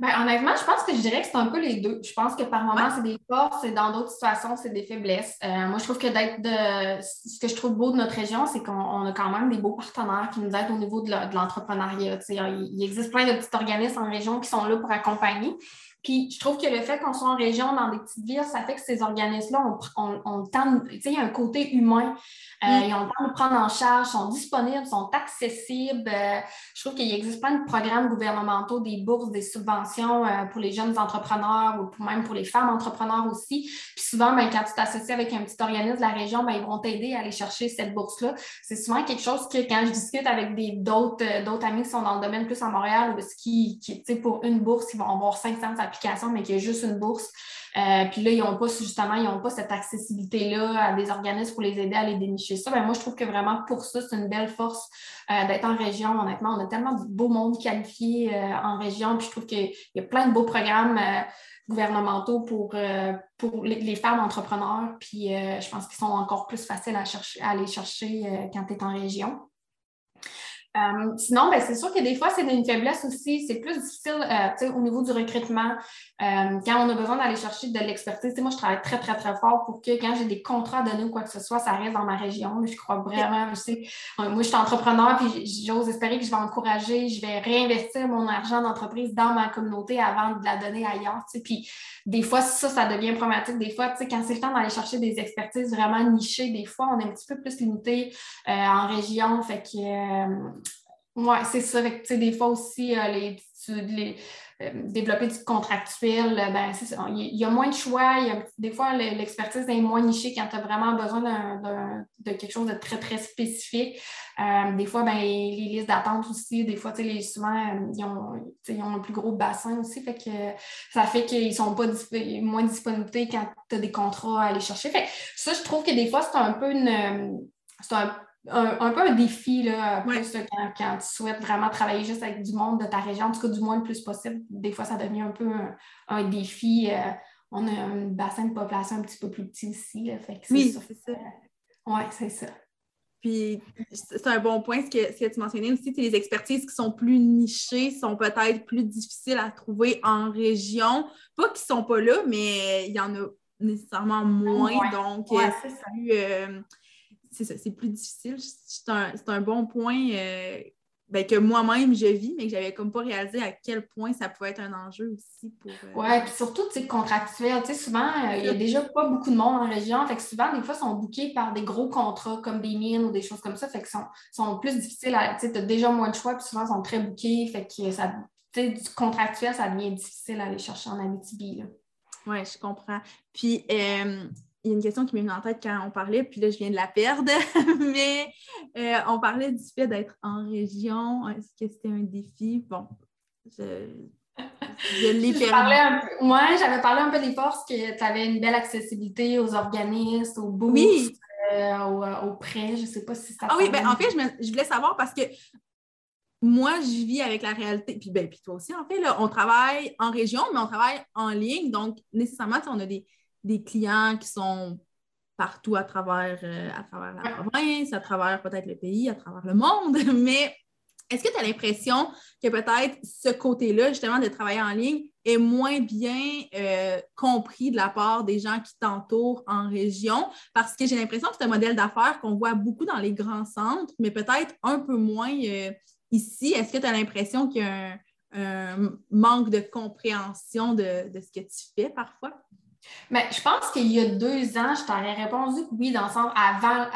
Bien, honnêtement, je pense que je dirais que c'est un peu les deux. Je pense que par moments, c'est des forces et dans d'autres situations, c'est des faiblesses. Euh, moi, je trouve que d'être de. Ce que je trouve beau de notre région, c'est qu'on a quand même des beaux partenaires qui nous aident au niveau de l'entrepreneuriat. Il existe plein de petits organismes en région qui sont là pour accompagner. Puis je trouve que le fait qu'on soit en région, dans des petites villes, ça fait que ces organismes-là ont, on, temps, tu sais, il y a un côté humain. Euh, mm. Ils ont le temps de prendre en charge, sont disponibles, sont accessibles. Euh, je trouve qu'il existe plein de programmes gouvernementaux, des bourses, des subventions euh, pour les jeunes entrepreneurs ou même pour les femmes entrepreneurs aussi. Puis souvent, ben, quand tu t'associes avec un petit organisme de la région, ben, ils vont t'aider à aller chercher cette bourse-là. C'est souvent quelque chose que quand je discute avec d'autres amis qui sont dans le domaine plus à Montréal, ou qui, qui pour une bourse, ils vont avoir 500 mais qui est juste une bourse. Euh, puis là, ils n'ont pas justement, ils n'ont pas cette accessibilité-là à des organismes pour les aider à les dénicher ça. Ben, moi, je trouve que vraiment pour ça, c'est une belle force euh, d'être en région. Honnêtement, on a tellement de beaux monde qualifié euh, en région. Puis je trouve qu'il y a plein de beaux programmes gouvernementaux pour, pour les, femmes entrepreneurs. Puis je pense qu'ils sont encore plus faciles à, chercher, à aller chercher quand tu es en région. Euh, sinon, ben, c'est sûr que des fois, c'est une faiblesse aussi. C'est plus difficile euh, au niveau du recrutement. Euh, quand on a besoin d'aller chercher de l'expertise, moi, je travaille très, très, très fort pour que quand j'ai des contrats à donner ou quoi que ce soit, ça reste dans ma région. Je crois vraiment, je sais, moi, je suis entrepreneur, puis j'ose espérer que je vais encourager, je vais réinvestir mon argent d'entreprise dans ma communauté avant de la donner ailleurs. Puis des fois, ça, ça devient problématique. Des fois, quand c'est le temps d'aller chercher des expertises vraiment nichées, des fois, on est un petit peu plus limité en région. Fait que oui, c'est ça. des fois aussi, euh, les, euh, développer du contractuel, euh, ben, il y a moins de choix. des fois, l'expertise est moins nichée quand tu as vraiment besoin de quelque chose de très, très spécifique. des fois, ben, les listes d'attente aussi, des fois, les, souvent, ils ont, ont, un plus gros bassin aussi. Fait que ça fait qu'ils sont pas moins disponibles quand tu as des contrats à aller chercher. Fait ça, je trouve que des fois, c'est un peu une. Un, peu un défi là, quand, tu souhaites vraiment travailler juste avec du monde de ta région, en tout cas du moins le plus possible. Des fois, ça devient un peu un, défi. Euh, on a un bassin de population un petit peu plus petit ici. oui, c'est ça. oui, c'est ça. Puis c'est un bon point ce que, ce que tu mentionnais aussi, les expertises qui sont plus nichées sont peut-être plus difficiles à trouver en région. Pas qu'ils ne sont pas là, mais il y en a nécessairement moins. Donc, c'est plus, euh, c'est plus difficile. C'est un, bon point euh, ben, que moi-même je vis, mais que j'avais comme pas réalisé à quel point ça pouvait être un enjeu aussi pour. Euh, oui, puis surtout, tu sais, contractuel. Tu sais, souvent, euh, il y a déjà pas beaucoup de monde en région. Fait que souvent, des fois, ils sont bookés par des gros contrats comme des mines ou des choses comme ça. Fait qu'ils sont, sont plus difficiles à. Tu sais, as déjà moins de choix, puis souvent, ils sont très bookés. Fait que ça. Tu sais, du contractuel, ça devient difficile à aller chercher en Abitibi. Oui, je comprends. Puis, il y a une question qui m'est venue en tête quand on parlait, puis là, je viens de la perdre, mais euh, on parlait du fait d'être en région. Est-ce que c'était un défi? Bon, je, je l'ai perdu. Moi, j'avais parlé un peu des forces, que tu avais une belle accessibilité aux organismes, aux bourses, oui. Euh, aux, prêts. Je ne sais pas si ça. Ah oui, ben, en fait, je, je, voulais savoir parce que moi, je vis avec la réalité. Puis, ben, puis toi aussi, en fait, là, on travaille en région, mais on travaille en ligne. Donc, nécessairement, on a des, des clients qui sont partout à travers, euh, à travers la province, à travers peut-être le pays, à travers le monde. Mais est-ce que tu as l'impression que peut-être ce côté-là, justement, de travailler en ligne est moins bien euh, compris de la part des gens qui t'entourent en région? Parce que j'ai l'impression que c'est un modèle d'affaires qu'on voit beaucoup dans les grands centres, mais peut-être un peu moins euh, ici. Est-ce que tu as l'impression qu'il y a un, manque de compréhension de, de, ce que tu fais parfois? Mais je pense qu'il y a deux ans, je t'aurais répondu que oui, dans le sens avant,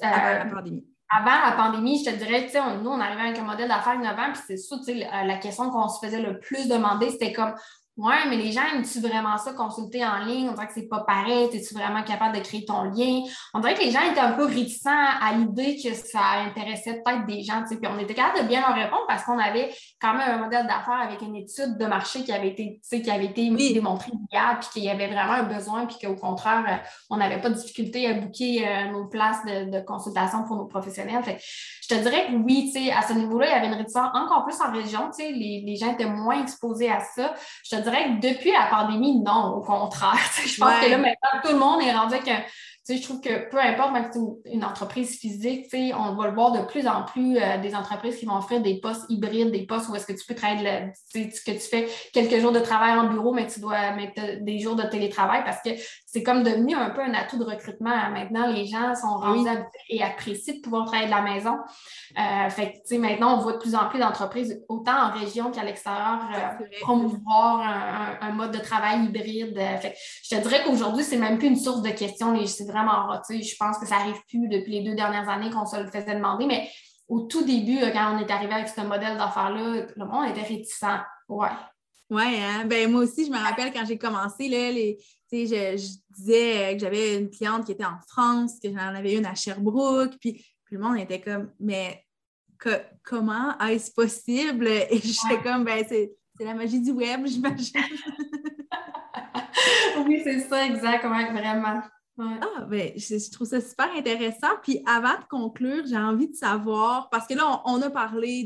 la pandémie. avant la pandémie, je te dirais, tu sais, nous, on arrivait avec un modèle d'affaires innovant, puis c'est ça, tu sais, la question qu'on se faisait le plus demander, c'était comme, Ouais, mais les gens aiment-tu vraiment ça, consulter en ligne? On dirait que c'est pas pareil. Es-tu vraiment capable de créer ton lien? On dirait que les gens étaient un peu réticents à l'idée que ça intéressait peut-être des gens. Puis on était capable de bien leur répondre parce qu'on avait quand même un modèle d'affaires avec une étude de marché qui avait été, qui avait été démontrée hier, puis qu'il y avait vraiment un besoin, puis qu'au contraire, euh, on n'avait pas de difficulté à booker euh, nos places de, consultation pour nos professionnels. Fait, je te dirais que oui, à ce niveau-là, il y avait une réticence encore plus en région. Les, les gens étaient moins exposés à ça. Je te dirais que depuis la pandémie, non, au contraire. Je pense que là, maintenant, tout le monde est rendu avec un, je trouve que peu importe, même si c'est une, entreprise physique, on va le voir de plus en plus euh, des entreprises qui vont offrir des postes hybrides, des postes où est-ce que tu peux travailler, le, que tu fais quelques jours de travail en bureau, mais tu dois mettre des jours de télétravail parce que c'est comme devenu un peu un atout de recrutement. Maintenant, les gens sont rendus et apprécient de pouvoir travailler de la maison. Euh, fait que, maintenant, on voit de plus en plus d'entreprises, autant en région qu'à l'extérieur, euh, promouvoir un, mode de travail hybride. Fait je te dirais qu'aujourd'hui, c'est même plus une source de questions vraiment Je pense que ça n'arrive plus depuis les deux dernières années qu'on se le faisait demander, mais au tout début, quand on est arrivé avec ce modèle d'affaires-là, le monde était réticent. Ouais. Oui, hein? ben, moi aussi, je me rappelle quand j'ai commencé, là, les, je, je, disais que j'avais une cliente qui était en France, que j'en avais une à Sherbrooke, puis, puis le monde était comme, mais comment est-ce possible? Et j'étais comme, ben, c'est la magie du web, j'imagine. oui, c'est ça, exactement, vraiment. Ah, ben, je, trouve ça super intéressant. Puis avant de conclure, j'ai envie de savoir, parce que là, on, a parlé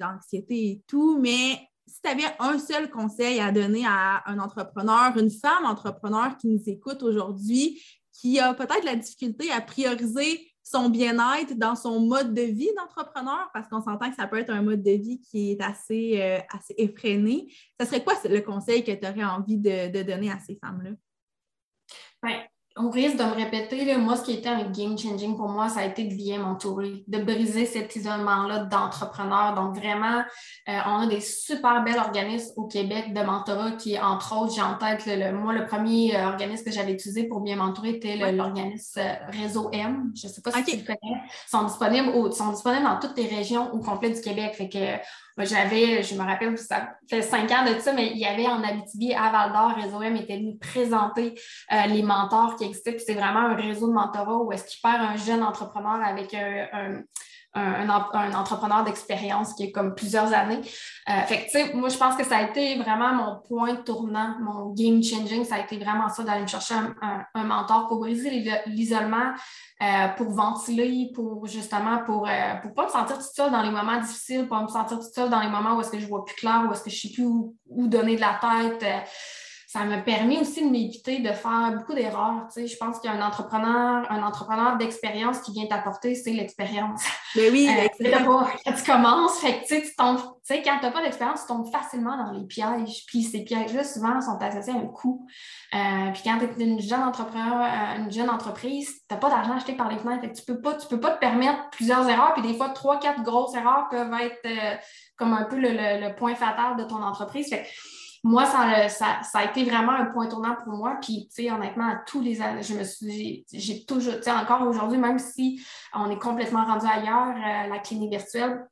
d'anxiété de, et tout, mais si tu avais un seul conseil à donner à un entrepreneur, une femme entrepreneur qui nous écoute aujourd'hui, qui a peut-être la difficulté à prioriser son bien-être dans son mode de vie d'entrepreneur, parce qu'on s'entend que ça peut être un mode de vie qui est assez, euh, effréné, ça serait quoi le conseil que tu aurais envie de, donner à ces femmes-là? Ben, au risque de me répéter, moi, ce qui été un game changing pour moi, ça a été de bien m'entourer, de briser cet isolement-là d'entrepreneurs. Donc, vraiment, euh, on a des super belles organismes au Québec de mentorat qui, entre autres, j'ai en tête, le, moi, le premier euh, organisme que j'avais utilisé pour bien m'entourer était l'organisme euh, Réseau M. Je ne sais pas si tu le connais. Ils sont disponibles, sont disponibles dans toutes les régions au complet du Québec. Fait que j'avais, je me rappelle, ça fait cinq ans de ça, mais il y avait en Abitibi, à Val d'Or, Réseau M était venu présenter euh, les mentors qui existaient. C'est vraiment un réseau de mentorat où est-ce qu'il perd un jeune entrepreneur avec un, entrepreneur d'expérience qui est comme plusieurs années. Euh, fait que, moi, je pense que ça a été vraiment mon point tournant, mon game changing. Ça a été vraiment ça d'aller me chercher un, mentor pour briser l'isolement, euh, pour ventiler, pour justement, pour ne euh, pas me sentir toute seule dans les moments difficiles, pas me sentir toute seule dans les moments où est-ce que je vois plus clair, où est-ce que je sais plus où, où donner de la tête ça m'a permis aussi de m'éviter de faire beaucoup d'erreurs. Tu sais, je pense qu'un entrepreneur, un entrepreneur d'expérience qui vient t'apporter, c'est l'expérience. Mais oui, euh, quand tu commences, fait que, tu sais, quand tu n'as pas d'expérience, tu tombes facilement dans les pièges. Puis ces pièges-là, souvent, sont associés à un coût. Euh, puis quand tu es une jeune entrepreneur, euh, une jeune entreprise, tu n'as pas d'argent acheté par les fenêtres. tu ne peux, pas, tu peux pas te permettre plusieurs erreurs. Puis des fois, trois, quatre grosses erreurs peuvent être comme un peu le, point fatal de ton entreprise. Fait moi, ça, ça, a été vraiment un point tournant pour moi. Puis, tu sais, honnêtement, à tous les années, je me suis, j'ai toujours, tu sais, encore aujourd'hui, même si on est complètement rendu ailleurs, euh, la clinique virtuelle,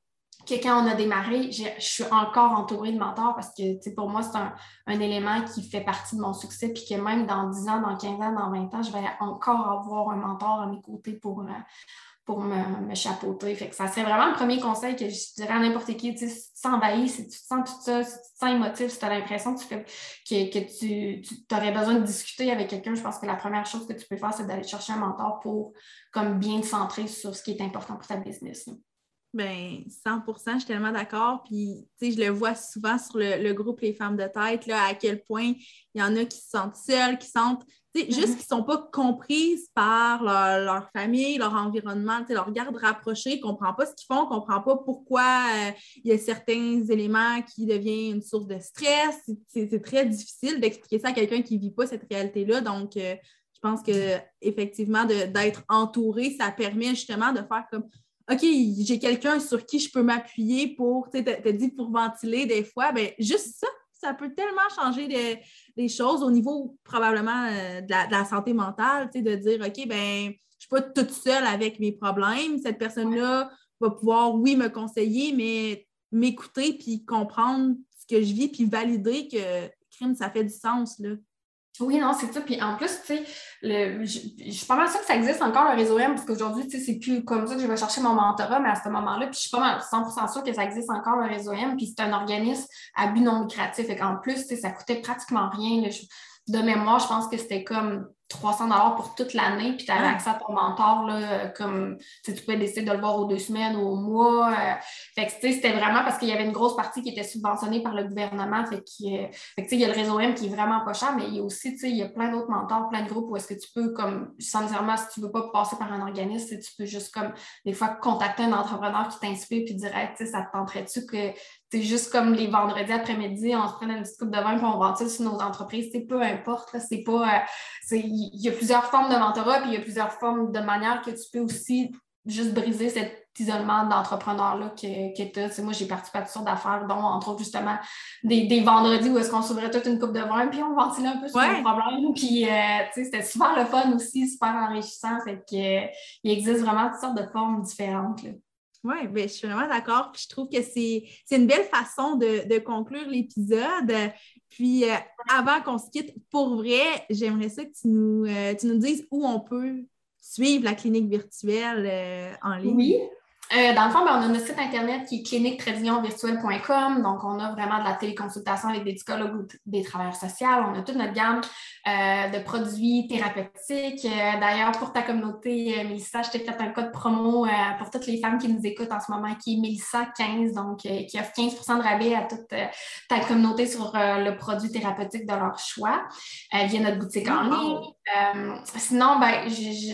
que quand on a démarré, je suis encore entourée de mentors parce que, pour moi, c'est un, élément qui fait partie de mon succès. Puis que même dans 10 ans, dans 15 ans, dans 20 ans, je vais encore avoir un mentor à mes côtés pour, euh, pour me, me, chapeauter. Fait que ça serait vraiment le premier conseil que je dirais à n'importe qui. Si tu te sens envahi, si tu te sens tout ça, si tu te sens émotif, si tu as l'impression que, tu, que, tu, aurais besoin de discuter avec quelqu'un, je pense que la première chose que tu peux faire, c'est d'aller chercher un mentor pour comme bien te centrer sur ce qui est important pour ta business. Ben, 100% je suis tellement d'accord. Puis, tu sais, je le vois souvent sur le, groupe Les Femmes de tête, là, à quel point il y en a qui se sentent seules, qui sentent, juste mm-hmm. qui ne sont pas comprises par leur, famille, leur environnement, leur garde rapprochée, ne comprend pas ce qu'ils font, ne comprend pas pourquoi euh, il y a certains éléments qui deviennent une source de stress. C'est très difficile d'expliquer ça à quelqu'un qui ne vit pas cette réalité-là. Donc, euh, je pense que effectivement d'être entouré, ça permet justement de faire comme OK, j'ai quelqu'un sur qui je peux m'appuyer pour, tu sais, dit pour ventiler des fois, bien, juste ça, ça peut tellement changer les, choses au niveau probablement euh, de, la, santé mentale, de dire, OK, ben, je ne suis pas toute seule avec mes problèmes. Cette personne-là va pouvoir, oui, me conseiller, mais m'écouter puis comprendre ce que je vis puis valider que crime, ça fait du sens, là. Oui, non, c'est ça. Puis en plus, tu sais, je, suis pas mal sûre que ça existe encore le réseau M, parce qu'aujourd'hui, tu sais, c'est plus comme ça que je vais chercher mon mentorat, mais à ce moment-là, puis je suis pas mal 100% sûre que ça existe encore le réseau M, puis c'est un organisme à but non lucratif. Et qu'en plus, tu sais, ça coûtait pratiquement rien. de mémoire, je pense que c'était comme 300 dollars pour toute l'année, puis tu avais ah. accès à ton mentor, là, comme tu pouvais décider de le voir aux deux semaines ou au mois. Euh, fait que c'était vraiment parce qu'il y avait une grosse partie qui était subventionnée par le gouvernement. Fait que, il y a le réseau M qui est vraiment pas cher, mais il y a aussi, il y a plein d'autres mentors, plein de groupes où est-ce que tu peux, comme, sans nécessairement, si tu veux pas passer par un organisme, tu peux juste comme des fois contacter un entrepreneur qui t'inspire puis dire sais ça te tenterait-tu que c'est juste comme les vendredis après-midi, on se prend une petite coupe de vin puis on ventile sur nos entreprises. C'est peu importe, c'est pas. Euh, il y a plusieurs formes de mentorat, puis il y a plusieurs formes de manières que tu peux aussi juste briser cet isolement d'entrepreneur-là que, que tu as. Moi, j'ai participé à toutes sortes d'affaires, dont, entre autres, justement, des, vendredis où est-ce qu'on s'ouvrait toute une coupe de vin, puis on ventilait un peu sur les problèmes. Puis, euh, c'était super le fun aussi, super enrichissant. Fait que, il existe vraiment toutes sortes de formes différentes. Oui, ben, je suis vraiment d'accord. je trouve que c'est une belle façon de, conclure l'épisode. Puis euh, avant qu'on se quitte, pour vrai, j'aimerais ça que tu nous, euh, tu nous dises où on peut suivre la clinique virtuelle euh, en ligne. Oui. Euh, dans le fond, ben, on a notre site internet qui est clinique-virtuelle.com. Donc, on a vraiment de la téléconsultation avec des psychologues ou des travailleurs sociaux. On a toute notre gamme euh, de produits thérapeutiques. Euh, d'ailleurs, pour ta communauté, Mélissa, je t'ai fait un code promo pour toutes les femmes qui nous écoutent en ce moment, qui est Mélissa15, donc qui offre 15% de rabais à toute ta communauté sur le produit thérapeutique de leur choix via notre boutique en ligne. sinon, ben,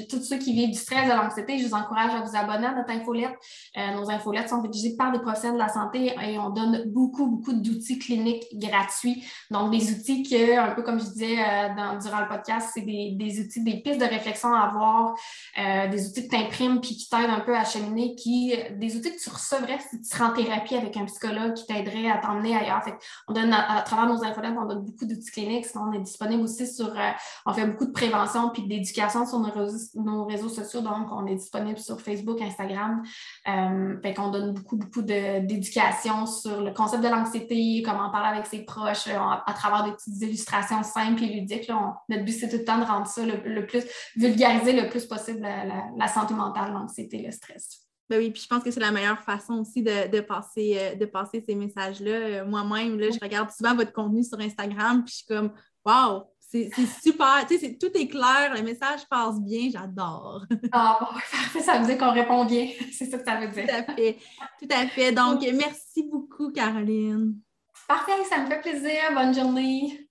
tous ceux qui vivent du stress, de l'anxiété, je vous encourage à vous abonner à notre infolette. Euh, nos infolettes sont rédigées par des professionnels de la santé et on donne beaucoup, beaucoup d'outils cliniques gratuits. Donc, des outils que, un peu comme je disais euh, durant le podcast, c'est des, outils, des pistes de réflexion à avoir, euh, des outils que tu imprimes puis qui t'aident un peu à cheminer, qui, des outils que tu recevrais si tu serais en thérapie avec un psychologue qui t'aiderait à t'emmener ailleurs. on donne, à, travers nos infolettes, on donne beaucoup d'outils cliniques. On est disponible aussi sur, on fait beaucoup de prévention puis d'éducation sur nos nos réseaux sociaux. Donc, on est disponible sur Facebook, Instagram. Euh, fait qu'on donne beaucoup, beaucoup d'éducation sur le concept de l'anxiété, comment parler avec ses proches euh, à, travers des petites illustrations simples et ludiques. notre but, c'est tout le temps de rendre ça le, plus, vulgariser le plus possible la, santé mentale, l'anxiété, le stress. Ben oui, puis je pense que c'est la meilleure façon aussi de, passer, euh, de passer ces messages-là. Moi-même, je regarde souvent votre contenu sur Instagram, puis je suis comme, wow, c'est super, tu sais, tout est clair, le message passe bien, j'adore. Ah bon, parfait, ça veut dire qu'on répond bien, c'est ça que ça veut dire. Tout à fait, tout à fait. Donc, merci beaucoup, Caroline. Parfait, ça me fait plaisir. Bonne journée.